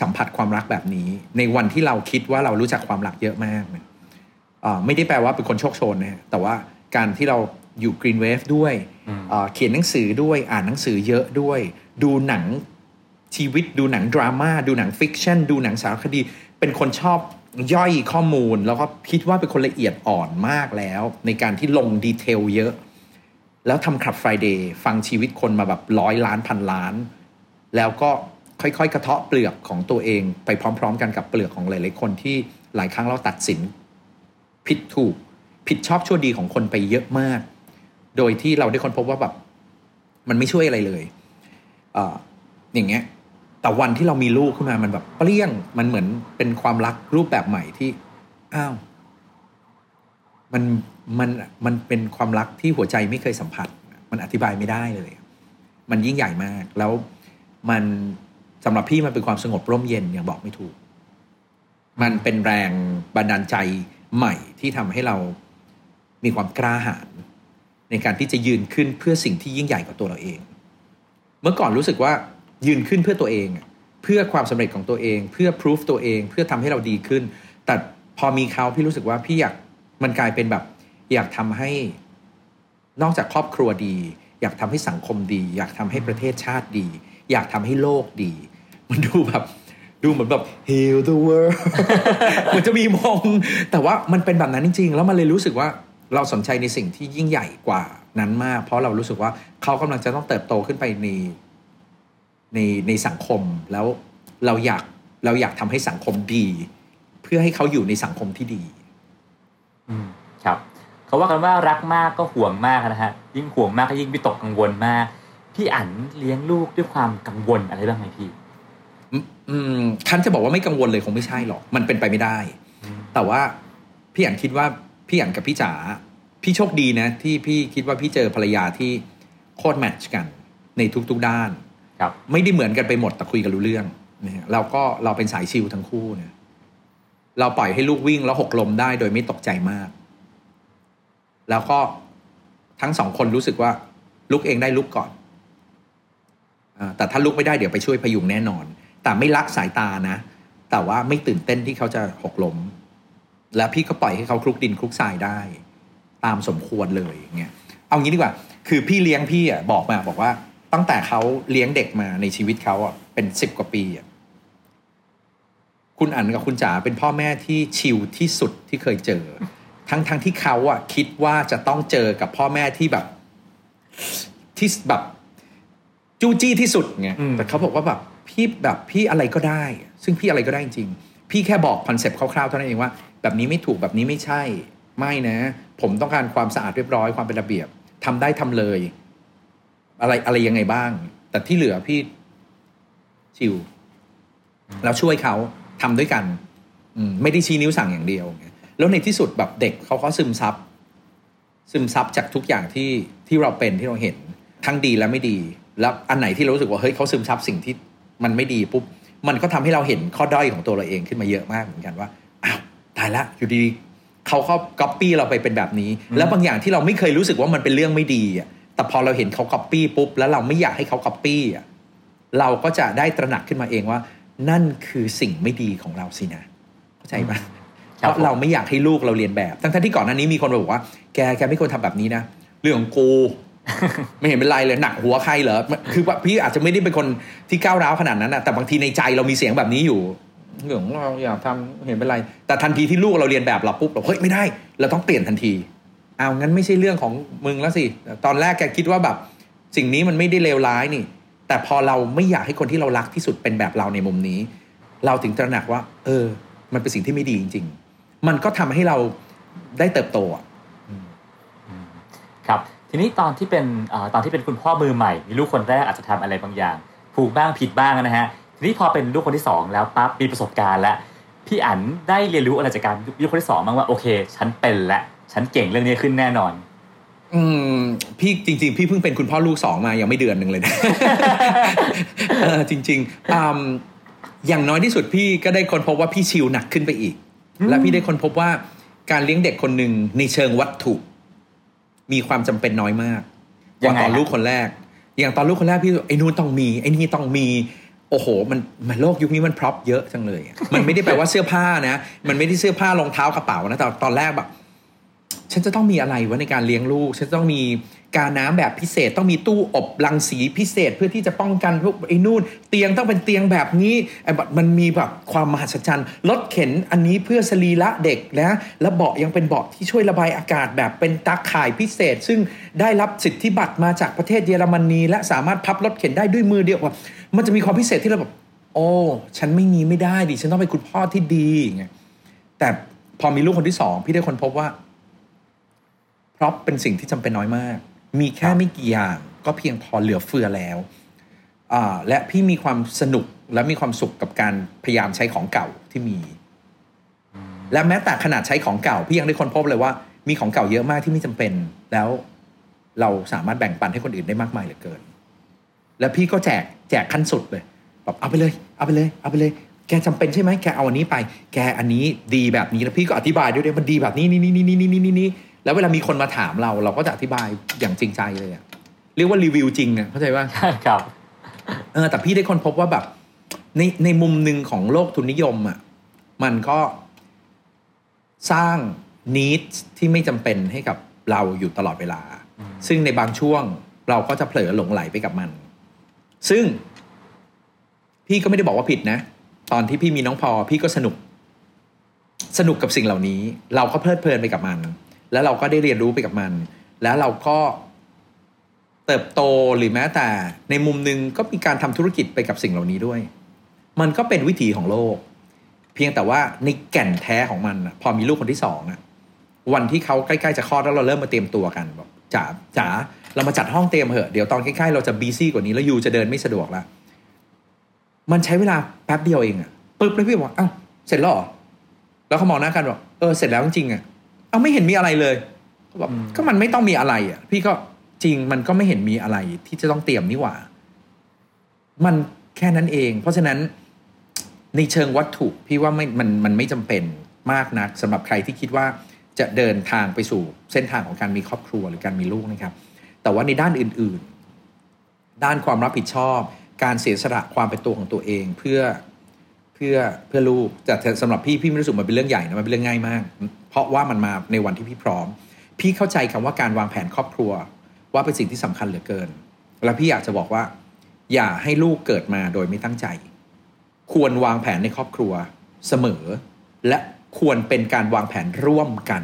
สัมผัสความรักแบบนี้ ในวันที่เราคิดว่าเรารู้จักความรักเยอะมากเนี่ยอ่าไม่ได้แปลว่าเป็นคนโชคโชนนะฮะแต่ว่าการที่เราอยู่กรีนเวฟด้วยอืมอ่าเขียนหนังสือด้วยอ่านหนังสือเยอะด้วย ดูหนังชีวิตดูหนังดราม่าดูหนัง fiction ดูหนังสารคดี เป็นคนชอบย่อยข้อมูล แล้วก็คิดว่าเป็นคนละเอียดอ่อนมากแล้ว ในการที่ลง detail เยอะ แล้วทำ Club Friday ฟังชีวิตคนมาแบบร้อยล้านพันล้าน แล้วก็ค่อยๆ กระเทาะเปลือก ของตัวเองไปพร้อม ๆ กันกับเปลือกของหลายๆคนที่หลายครั้งเราตัดสินผิดถูก ผิดชอบชั่วดีของคนไปเยอะมาก โดยที่เราได้ค้นพบว่าแบบมันไม่ช่วยอะไรเลยเอออย่างเงี้ยแต่วันที่เรามีลูกขึ้นมามันแบบเปรี้ยงมันเหมือนเป็นความรักรูปแบบใหม่ที่อ้าวมันมันมันเป็นความรักที่หัวใจไม่เคยสัมผัส มันอธิบายไม่ได้เลย มันยิ่งใหญ่มาก แล้วมัน สำหรับพี่มันเป็นความสงบร่มเย็นอย่างบอกไม่ถูก มันเป็นแรงบันดาลใจใหม่ที่ทำให้เรามีความกล้าหาญในการที่จะยืนขึ้นเพื่อสิ่งที่ยิ่งใหญ่กว่าตัวเราเอง เมื่อก่อนรู้สึกว่ายืนขึ้นเพื่อตัวเอง เพื่อความสำเร็จของตัวเอง เพื่อพิสูจตัวเอง เพื่อทำให้เราดีขึ้น แต่พอมีเขาพี่รู้สึกว่าพี่อยากมันกลายเป็นแบบ อยากทำให้นอกจากครอบครัวดี อยากทำให้สังคมดี อยากทำให้ประเทศชาติดี อยากทำให้โลกดี มันดูแบบดูเหมือนแบบ heal the world เหมือนจะมีมองแต่ว่ามันเป็นแบบนั้นจริง ๆ แล้วมันเลยรู้สึกว่าเราสนใจในสิ่งที่ยิ่งใหญ่กว่านั้นมาก เพราะเรารู้สึกว่าเขากำลังจะต้องเติบโตขึ้นไปในในในสังคมแล้วเราอยากเราอยากทำให้สังคมดี เพื่อให้เขาอยู่ในสังคมที่ดี อืมครับเขาว่ากันว่ารักมากก็ห่วงมากนะฮะยิ่งห่วงมากก็ยิ่งวิตกกังวลมาก พี่อั๋นเลี้ยงลูกด้วยความกังวลอะไรบ้างไหมพี่อืมอืม คันจะบอกว่าไม่กังวลเลยคงไม่ใช่หรอก มันเป็นไปไม่ได้ แต่ว่าพี่อันคิดว่าพี่อันกับพี่จ๋าพี่โชคดีนะ ที่พี่คิดว่าพี่เจอภรรยาที่โคตรแมทช์กัน ในทุกๆด้าน ครับ ไม่ได้เหมือนกันไปหมดแต่คุยกันรู้เรื่องนะฮะเราก็เราเป็นสายชิลทั้งคู่เนี่ยเราปล่อยให้ลูกวิ่งแล้วหกลมได้โดยไม่ตกใจมาก แล้วก็ทั้งสองคนรู้สึกว่าลุกเองได้ลุกก่อนอาแต่ถ้าลุกไม่ได้เดี๋ยวไปช่วยพยุงแน่นอน แต่ไม่ลักสายตานะ แต่ว่าไม่ตื่นเต้นที่เขาจะหกล้ม แล้วพี่ก็ปล่อยให้เขาคลุกดินคลุกทรายได้ ตามสมควรเลยอย่างเงี้ยเอางี้ดีกว่า คือพี่เลี้ยงพี่อะบอกมาบอกว่าตั้งแต่เขาเลี้ยงเด็กมาในชีวิตเขาอะเป็นสิบกว่าปีอะคุณอั๋นกับคุณจ๋าเป็นพ่อแม่ที่ชิลที่สุดที่เคยเจอ ทั้งทั้งที่เขาอะคิดว่าจะต้องเจอกับพ่อแม่ที่แบบที่แบบจู้จี้ที่สุดไงอืมแต่เขาบอกว่าแบบ พี่แบบพี่อะไรก็ได้ ซึ่งพี่อะไรก็ได้จริงๆพี่แค่บอกคอนเซปต์คร่าวๆเท่านั้นเองว่า แบบนี้ไม่ถูกแบบนี้ไม่ใช่ ไม่นะ ผมต้องการความสะอาดเรียบร้อยความเป็นระเบียบทำได้ทำเลย อะไรอะไรยังไงบ้าง แต่ที่เหลือพี่ชิวแล้วช่วยเขาทำด้วยกันอืไม่ได้ชี้นิ้วสั่งอย่างเดียว แล้วในที่สุดแบบเด็กเขาก็ซึมซับซึมซับจากทุกอย่างที่ที่เราเป็นที่เราเห็นทั้งดีและไม่ดี แล้วอันไหนที่เรารู้สึกว่าเฮ้ยเขาซึมซับสิ่งที่ มันไม่ดีปุ๊บมันก็ทำให้เราเห็นข้อด้อยของตัวเราเองขึ้นมาเยอะมากเหมือนกันว่าอ้าวตายละอยู่ดีๆเขาเขาก๊อปปี้เราไปเป็นแบบนี้ แล้วบางอย่างที่เราไม่เคยรู้สึกว่ามันเป็นเรื่องไม่ดีอะแต่พอเราเห็นเขาก๊อปปี้ปุ๊บแล้วเราไม่อยากให้เขาก๊อปปี้อะเราก็จะได้ตระหนักขึ้นมาเองว่า นั่นคือสิ่งไม่ดีของเราสินะเข้าใจปะครับเพราะเราไม่อยากให้ลูกเราเรียนแบบ ทั้งๆที่ก่อนหน้านี้มีคนบอกว่า แกแกไม่ควรทำแบบนี้นะเรื่องของกู ไม่เห็นเป็นไรเลยหนักหัวใครเหรอคือว่าพี่อาจจะไม่ได้เป็นคนที่ก้าวร้าวขนาดนั้นนะแต่บางทีในใจเรามีเสียงแบบนี้อยู่เรื่องของเราอยากทำไม่เห็นเป็นไร แต่ทันทีที่ลูกเราเรียนแบบเราปุ๊บเราเฮ้ยไม่ได้ เราต้องเปลี่ยนทันทีเอางั้นไม่ใช่เรื่องของมึงแล้วสิตอนแรกแกคิดว่าแบบสิ่งนี้มันไม่ได้เลวร้ายนี่ แต่พอเราไม่อยากให้คนที่เรารักที่สุดเป็นแบบเราในมุมนี้ เราถึงตระหนักว่า เออ มันเป็นสิ่งที่ไม่ดีจริง ๆ มันก็ทำให้เราได้เติบโตอะครับ ทีนี้ตอนที่เป็นอตอนที่เป็นคุณพ่อมือใหม่ มีลูกคนแรกอาจจะทำอะไรบางอย่างถูกบ้างผิดบ้างนะฮะทีนี้พอเป็นลูกคนที่สองแล้วปั๊บมีประสบการณ์แล้วพี่อั๋นได้เรียนรู้อะไรจากการลูกคนที่สองบ้างว่าโอเค ฉันเป็นและฉันเก่งเรื่องนี้ขึ้นแน่นอน อืมพี่จริง ๆ พี่เพิ่งเป็นคุณพ่อลูกสองมายังไม่เดือนหนึ่งเลยนะจริงๆอืมอย่างน้อยที่สุดพี่ก็ได้ค้นพบว่าพี่ชิลหนักขึ้นไปอีก และพี่ได้ค้นพบว่าการเลี้ยงเด็กคนหนึ่งในเชิงวัตถุ มีความจำเป็นน้อยมากกว่าตอนลูกคนแรก อย่างตอนลูกคนแรกพี่ไอ้นู่นต้องมีไอ้นี่ต้องมีโอ้โห มันมันโลกยุคนี้มันพร็อพเยอะจังเลยอะมันไม่ได้แปลว่าเสื้อผ้านะ มันไม่ได้เสื้อผ้ารองเท้ากระเป๋านะแต่ตอนแรกแบบ ฉันจะต้องมีอะไรวะในการเลี้ยงลูก ฉันจะต้องมี กาน้ำแบบพิเศษต้องมีตู้อบรังสีพิเศษเพื่อที่จะป้องกันพวกไอ้นู่น เตียงต้องเป็นเตียงแบบนี้ไอ้แบบมันมีแบบความมหัศจรรย์รถเข็นอันนี้เพื่อสรีระเด็กนะแล้วเบาะยังเป็นเบาะที่ช่วยระบายอากาศแบบเป็นตาข่ายพิเศษ ซึ่งได้รับสิทธิบัตรมาจากประเทศเยอรมนีและสามารถพับรถเข็นได้ด้วยมือเดียวแบบมันจะมีความพิเศษที่เราแบบโอ้ฉันไม่มีไม่ได้ดิฉันต้องเป็นคุณพ่อที่ดีอย่างแต่พอมีลูกคนที่สองพี่ได้คนพบว่าเพราะเป็นสิ่งที่จำเป็นน้อยมาก มีแค่ไม่กี่อย่างก็เพียงพอเหลือเฟือแล้วอ่าและพี่มีความสนุกและมีความสุขกับการพยายามใช้ของเก่าที่มี และแม้แต่ขนาดใช้ของเก่า พี่ยังได้ค้นพบเลยว่า มีของเก่าเยอะมากที่ไม่จำเป็น แล้วเราสามารถแบ่งปันให้คนอื่นได้มากมายเหลือเกิน แล้วพี่ก็แจกแจกขั้นสุดเลยแบบเอาไปเลย เอาไปเลย เอาไปเลย แกจำเป็นใช่ไหมแกเอาอันนี้ไป แกอันนี้ดีแบบนี้แล้วพี่ก็อธิบายด้วยด้วยมันดีแบบนี้นี่นี่นี่นี่นี่นี่นี่ แล้วเวลามีคนมาถามเราเราก็จะอธิบายอย่างจริงใจเลยอะเรียกว่ารีวิวจริงอะเข้าใจว่าครับเออแต่พี่ได้ค้นพบว่าแบบในในมุมหนึ่งของโลกทุนนิยมอะ่ะมันก็สร้างนิดที่ไม่จำเป็นให้กับเราอยู่ตลอดเวลาอืมซึ่งในบางช่วงเราก็จะเผลอหลงไหลไปกับมัน ซึ่ง พี่ก็ไม่ได้บอกว่าผิดนะ ตอนที่พี่มีน้องพอพี่ก็สนุก สนุกกับสิ่งเหล่านี้ เราก็เพลิดเพลินไปกับมัน แล้วเราก็ได้เรียนรู้ไปกับมัน แล้วเราก็เติบโตหรือแม้แต่ในมุมหนึ่งก็มีการทำธุรกิจไปกับสิ่งเหล่านี้ด้วย มันก็เป็นวิถีของโลก เพียงแต่ว่าในแก่นแท้ของมันพอมีลูกคนที่สองอะวันที่เขาใกล้ๆจะคลอดแล้วเราเริ่มมาเตรียมตัวกันบอกจ๋าจ๋าเรามาจัดห้องเตรียมเหอะเดี๋ยวตอนใกล้ๆเราจะบีซี่กว่านี้แล้วยูจะเดินไม่สะดวกละมันใช้เวลาแป๊บเดียวเองอะปึ๊บแล้วพี่บอกอ้าวเสร็จแล้วเหรอแล้วเขามองหน้ากันบอกเออเสร็จแล้วจริงอะ เอาไม่เห็นมีอะไรเลยก็บอกอืมก็มันไม่ต้องมีอะไรอะพี่ก็จริงมันก็ไม่เห็นมีอะไรที่จะต้องเตรียมนี่หว่า มันแค่นั้นเอง เพราะฉะนั้นในเชิงวัตถุพี่ว่าไม่มันมันไม่จำเป็นมากนักสำหรับใครที่คิดว่าจะเดินทางไปสู่เส้นทางของการมีครอบครัวหรือการมีลูกนะครับ แต่ว่าในด้านอื่น ๆ ด้านความรับผิดชอบ การเสียสละความเป็นตัวของตัวเอง เพื่อเพื่อเพื่อลูกแต่สำหรับพี่พี่ไม่รู้สึกมันเป็นเรื่องใหญ่นะมันเป็นเรื่องง่ายมาก เพราะว่ามันมาในวันที่พี่พร้อม พี่เข้าใจคำว่าการวางแผนครอบครัว ว่าเป็นสิ่งที่สำคัญเหลือเกิน แล้วพี่อยากจะบอกว่า อย่าให้ลูกเกิดมาโดยไม่ตั้งใจ ควรวางแผนในครอบครัวเสมอ และควรเป็นการวางแผนร่วมกัน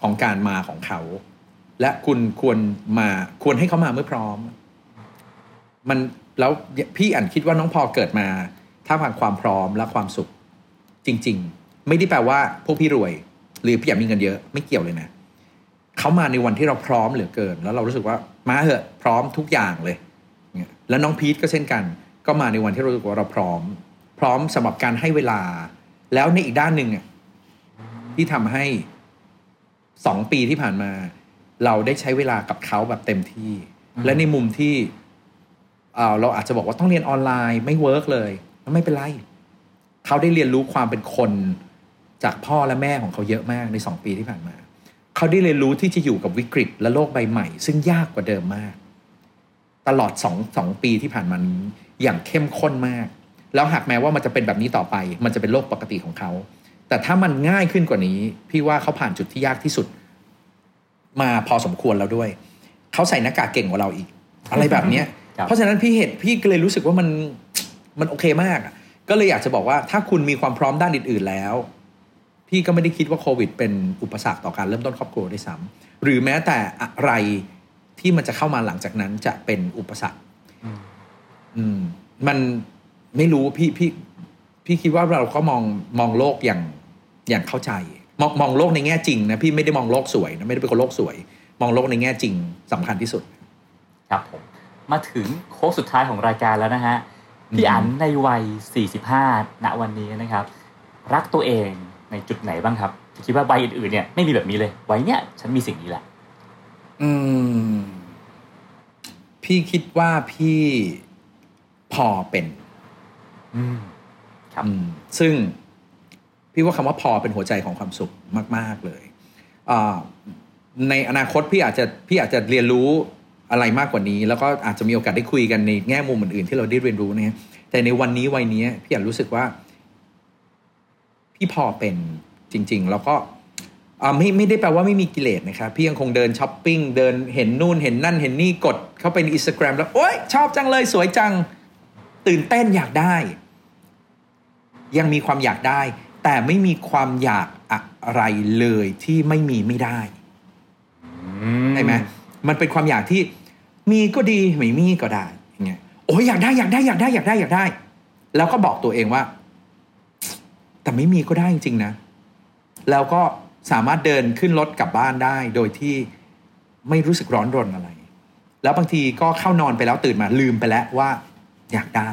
ของการมาของเขา และคุณควรมาควรให้เขามาเมื่อพร้อม มันแล้วพี่อันคิดว่าน้องพอเกิดมา ท่ามกลางความพร้อมและความสุข จริง ๆ ไม่ได้แปลว่าพวกพี่รวย หรือพี่อยากมีเงินเยอะไม่เกี่ยวเลยนะเขามาในวันที่เราพร้อมเหลือเกิน แล้วเรารู้สึกว่ามาเหอะพร้อมทุกอย่างเลย แล้วน้องพีทก็เช่นกัน ก็มาในวันที่เรารู้สึกว่าเราพร้อม พร้อมสำหรับการให้เวลา แล้วในอีกด้านหนึ่งที่ทำให้สองปีที่ผ่านมา เราได้ใช้เวลากับเขาแบบเต็มที่ และในมุมที่เราอาจจะบอกว่าต้องเรียนออนไลน์ไม่ work เลย ไม่เป็นไร เขาได้เรียนรู้ความเป็นคนจากพ่อและแม่ของเขาเยอะมากในสองปีที่ผ่านมา เขาได้เรียนรู้ที่จะอยู่กับวิกฤตและโลกใบใหม่ ซึ่งยากกว่าเดิมมาก ตลอดสองสองปีที่ผ่านมานี้อย่างเข้มข้นมาก แล้วหากแม้ว่ามันจะเป็นแบบนี้ต่อไป มันจะเป็นโลกปกติของเขา แต่ถ้ามันง่ายขึ้นกว่านี้ พี่ว่าเขาผ่านจุดที่ยากที่สุด มาพอสมควรแล้วด้วย เขาใส่หน้ากากเก่งกว่าเราอีก อะไรแบบเนี้ยครับเพราะฉะนั้นพี่เห็นพี่ก็เลยรู้สึกว่ามัน มันโอเคมากอะก็เลยอยากจะบอกว่าถ้าคุณมีความพร้อมด้านอื่นๆแล้ว พี่ก็ไม่ได้คิดว่าโควิด เป็นอุปสรรคต่อการเริ่มต้นครอบครัวด้วยซ้ำหรือแม้แต่อะไรที่มันจะเข้ามาหลังจากนั้นจะเป็นอุปสรรค อืมอืมมันไม่รู้พี่พี่พี่คิดว่าเราก็มองมองโลกอย่างอย่างเข้าใจ มองมองโลกในแง่จริงนะพี่ไม่ได้มองโลกสวยนะไม่ได้เป็นคนโลกสวย มองโลกในแง่จริงสำคัญที่สุด ครับผมมาถึงโค้งสุดท้ายของรายการแล้วนะฮะ พี่อันในวัย 45 ณวันนี้นะครับ รักตัวเองในจุดไหนบ้างครับที่คิดว่าวัยอื่นๆเนี่ยไม่มีแบบนี้เลยวัยเนี้ยฉันมีสิ่งนี้แหละ อืม พี่คิดว่าพี่พอเป็น อืม ครับอืมซึ่งพี่ว่าคำว่าพอเป็นหัวใจของความสุขมาก ๆเลยอ่าในอนาคตพี่อาจจะพี่อาจจะเรียนรู้ อะไรมากกว่านี้ แล้วก็อาจจะมีโอกาสได้คุยกันในแง่มุมอื่นๆ ที่เราได้เรียนรู้นะฮะแต่ในวันนี้วัยนี้พี่อยากรู้สึกว่า พี่พอเป็นจริง ๆ แล้วก็อ่าไม่ไม่ได้แปลว่าไม่มีกิเลสนะครับพี่ยังคงเดินช้อปปิ้งเดินเห็นนู่นเห็นนั่นเห็นนี่กด เข้าไปในอินสตาแกรมแล้วโอ๊ยชอบจังเลยสวยจังตื่นเต้นอยากได้ ยังมีความอยากได้ แต่ไม่มีความอยากอะไรเลยที่ไม่มีไม่ได้ใช่ไหม มันเป็นความอยากที่มีก็ดีไม่มีก็ได้อย่างเงี้ยโอ้ยอยากได้อยากได้อยากได้อยากได้อยากได้ แล้วก็บอกตัวเองว่า แต่ไม่มีก็ได้จริงๆนะ แล้วก็สามารถเดินขึ้นรถกลับบ้านได้ โดยที่ไม่รู้สึกร้อนรนอะไร แล้วบางทีก็เข้านอนไปแล้วตื่นมาลืมไปแล้วว่า อยากได้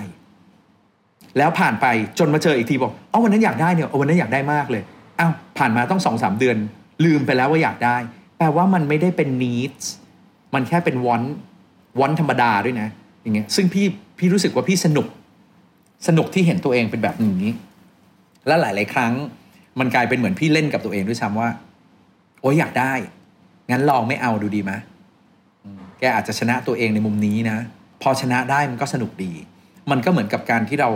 แล้วผ่านไปจนมาเจออีกทีบอกเอ้าวันนั้นอยากได้เนี่ยเอาวันนั้นอยากได้มากเลยอ้าวผ่านมาต้องสองสามเดือน ลืมไปแล้วว่าอยากได้ แปลว่ามันไม่ได้เป็น needs มันแค่เป็น want want ธรรมดาด้วยนะ อย่างเงี้ยซึ่งพี่พี่รู้สึกว่าพี่สนุกสนุกที่เห็นตัวเองเป็นแบบนี้ และหลาย ๆ ครั้ง มันกลายเป็นเหมือนพี่เล่นกับตัวเองด้วยซ้ำว่า โอ้ยอยากได้ งั้นลองไม่เอาดูดีไหมแกอาจจะชนะตัวเองในมุมนี้นะ พอชนะได้มันก็สนุกดี มันก็เหมือนกับการที่เรา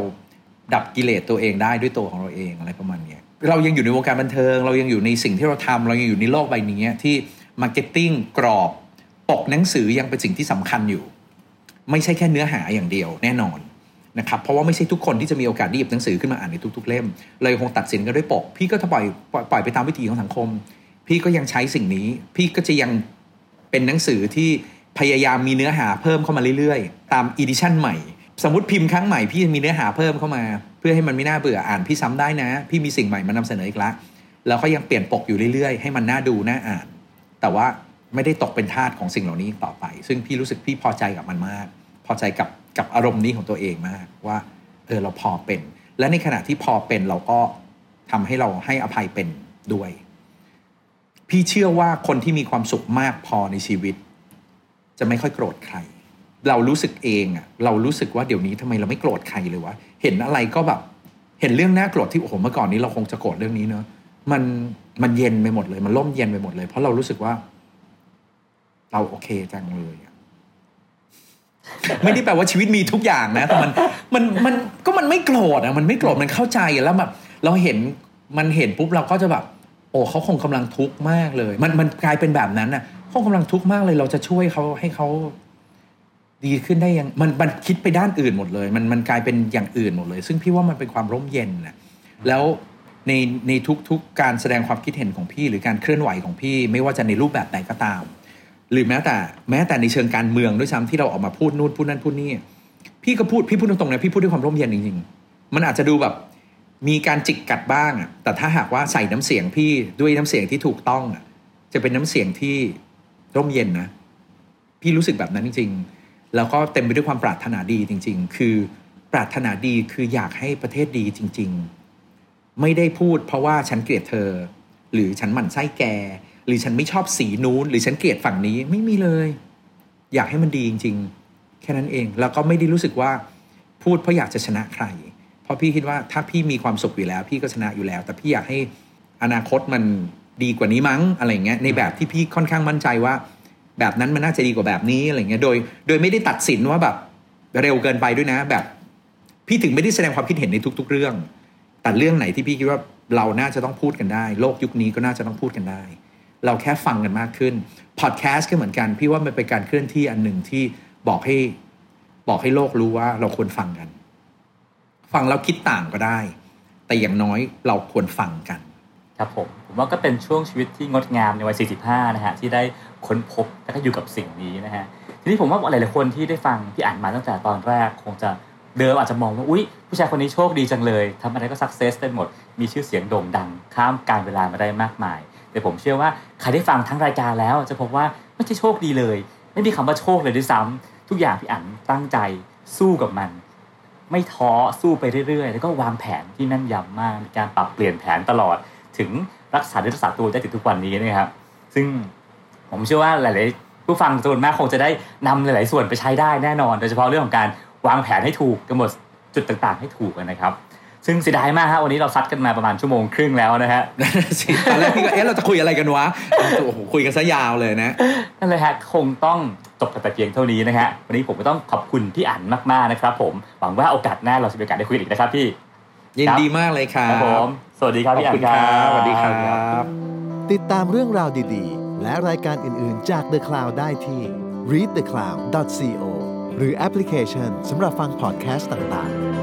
ดับกิเลสตัวเองได้ด้วยตัวของเราเองอะไรประมาณนี้เรายังอยู่ในวงการบันเทิง เรายังอยู่ในสิ่งที่เราทำเรายังอยู่ในโลกใบนี้ที่ marketing กรอบ ปกหนังสือยังเป็นสิ่งที่สำคัญอยู่ ไม่ใช่แค่เนื้อหาอย่างเดียวแน่นอนนะครับเพราะว่าไม่ใช่ทุกคนที่จะมีโอกาสได้หยิบหนังสือขึ้นมาอ่านในทุก ๆ เล่ม เลยคงตัดสินกันด้วยปก พี่ก็จะปล่อยปล่อยไปตามวิถีของสังคม พี่ก็ยังใช้สิ่งนี้ พี่ก็จะยังเป็นหนังสือที่พยายามมีเนื้อหาเพิ่มเข้ามาเรื่อยๆ ตาม edition ใหม่ สมมติพิมพ์ครั้งใหม่พี่มีเนื้อหาเพิ่มเข้ามา เพื่อให้มันไม่น่าเบื่ออ่านพี่ซ้ำได้นะ พี่มีสิ่งใหม่มานำเสนออีกละแล้วก็ยังเปลี่ยนปกอยู่เรื่อยๆ ให้มันน่าดูน่าอ่าน แต่ว่า ไม่ได้ตกเป็นทาสของสิ่งเหล่านี้ต่อไป ซึ่งพี่รู้สึกพี่พอใจกับมันมาก พอใจกับกับอารมณ์นี้ของตัวเองมากว่าเออเราพอเป็น และในขณะที่พอเป็นเราก็ทำให้เราให้อภัยเป็นด้วย พี่เชื่อว่าคนที่มีความสุขมากพอในชีวิต จะไม่ค่อยโกรธใคร เรารู้สึกเองอะเรารู้สึกว่าเดี๋ยวนี้ทำไมเราไม่โกรธใครเลยวะเห็นอะไรก็แบบเห็นเรื่องน่าโกรธที่โอ้โหเมื่อก่อนนี้เราคงจะโกรธเรื่องนี้เนอะมันมันเย็นไปหมดเลย มันร่มเย็นไปหมดเลย เพราะเรารู้สึกว่า เราโอเคจังเลยไม่ได้แปลว่าชีวิตมีทุกอย่างนะแต่มันมันมันก็มันไม่โกรธอะมันไม่โกรธมันเข้าใจแล้วแบบเราเห็นมันเห็นปุ๊บเราก็จะแบบ โอ้เขาคงกำลังทุกข์มากเลย มันมันกลายเป็นแบบนั้นน่ะเขากำลังทุกข์มากเลย เราจะช่วยเขาให้เขาดีขึ้นได้ยังมันมันคิดไปด้านอื่นหมดเลย มันมันกลายเป็นอย่างอื่นหมดเลย ซึ่งพี่ว่ามันเป็นความร่มเย็นนะแล้วในในทุกๆการแสดงความคิดเห็นของพี่ หรือการเคลื่อนไหวของพี่ ไม่ว่าจะในรูปแบบไหนก็ตาม หรือแม้แต่แม้แต่ในเชิงการเมืองด้วยซ้ำที่เราออกมาพูดนู่นพูดนั่นพูดนี่พี่ก็พูดพี่พูดตรงๆนะพี่พูดด้วยความร่มเย็นจริงๆ มันอาจจะดูแบบมีการจิกกัดบ้างอะแต่ถ้าหากว่าใส่น้ำเสียงพี่ด้วยน้ำเสียงที่ถูกต้องอะจะเป็นน้ำเสียงที่ร่มเย็นนะ พี่รู้สึกแบบนั้นจริง ๆ แล้วก็เต็มไปด้วยความปรารถนาดีจริง ๆ คือปรารถนาดีคืออยากให้ประเทศดีจริง ๆ ไม่ได้พูดเพราะว่าฉันเกลียดเธอ หรือฉันหมั่นไส้แก หรือฉันไม่ชอบสีนู้น หรือฉันเกลียดฝั่งนี้ไม่มีเลย อยากให้มันดีจริง ๆ แค่นั้นเอง แล้วก็ไม่ได้รู้สึกว่าพูดเพราะอยากจะชนะใคร เพราะพี่คิดว่าถ้าพี่มีความสุขอยู่แล้ว พี่ก็ชนะอยู่แล้ว แต่พี่อยากให้อนาคตมันดีกว่านี้มั้งอะไรเงี้ยในแบบที่พี่ค่อนข้างมั่นใจว่า แบบนั้นมันน่าจะดีกว่าแบบนี้อะไรเงี้ยโดย โดยไม่ได้ตัดสินว่าแบบเร็วเกินไปด้วยนะ แบบ พี่ถึงไม่ได้แสดงความคิดเห็นในทุก ๆ เรื่อง แต่เรื่องไหนที่พี่คิดว่าเราน่าจะต้องพูดกันได้ โลกยุคนี้ก็น่าจะต้องพูดกันได้ เราแค่ฟังกันมากขึ้นพอดแคสต์ก็เหมือนกัน พี่ว่ามันเป็นการเคลื่อนที่อันหนึ่งที่บอกให้บอกให้โลกรู้ว่าเราควรฟังกัน ฟังแล้วคิดต่างก็ได้ แต่อย่างน้อยเราควรฟังกัน ครับผมผมว่าก็เป็นช่วงชีวิตที่งดงามในวัย 45 นะฮะที่ได้ค้นพบและก็อยู่กับสิ่งนี้นะฮะทีนี้ผมว่าหลายๆคนที่ได้ฟังพี่อ่านมาตั้งแต่ตอนแรกคงจะเดิมอาจจะมองว่าอุ๊ยผู้ชายคนนี้โชคดีจังเลยทำอะไรก็สักเซสได้หมด มีชื่อเสียงโด่งดัง ข้ามการเวลามาได้มากมาย แต่ผมเชื่อว่าใครได้ฟังทั้งรายการแล้ว จะพบว่าไม่ใช่โชคดีเลย ไม่มีคำว่าโชคเลยด้วยซ้ำทุกอย่างพี่อ่านตั้งใจสู้กับมัน ไม่ท้อสู้ไปเรื่อยๆ แล้วก็วางแผนที่แม่นยำมากมีการปรับเปลี่ยนแผนตลอด ถึงรักษาได้รักษาตัวได้ถึงทุกวันนี้นะครับ ซึ่งผมเชื่อว่าหลายๆผู้ฟังจำนวนมากคงจะได้นำหลาย ๆ ส่วนไปใช้ได้แน่นอน โดยเฉพาะเรื่องของการวางแผนให้ถูกกำหนดจุดต่างๆ ให้ถูกนะครับ ซึ่งเสียดายมากฮะวันนี้เราซัดกันมาประมาณชั่วโมงครึ่งแล้วนะฮะนั่นน่ะสิตอนแรกพี่ก็เอ๊ะเราจะคุยอะไรกันวะโอ้โหคุยกันซะยาวเลยนะนั่นเลยฮะคงต้องจบกันแต่เพียงเท่านี้นะฮะวันนี้ผมก็ต้องขอบคุณพี่อั๋นมากๆนะครับ ผมหวังว่าโอกาสหน้าเราจะมีโอกาสได้คุยกันอีกนะครับพี่ยินดีมากเลยครัครับบผมสวัสดีครับขอบพี่อั๋คุนณคครัรับบสวัสดีครับติดตามเรื่องราวดีๆ และรายการอื่นๆจาก The Cloud ได้ที่ readthecloud.co หรือแอปพลิเคชันสำหรับฟังพอดแคสต์ต่างๆ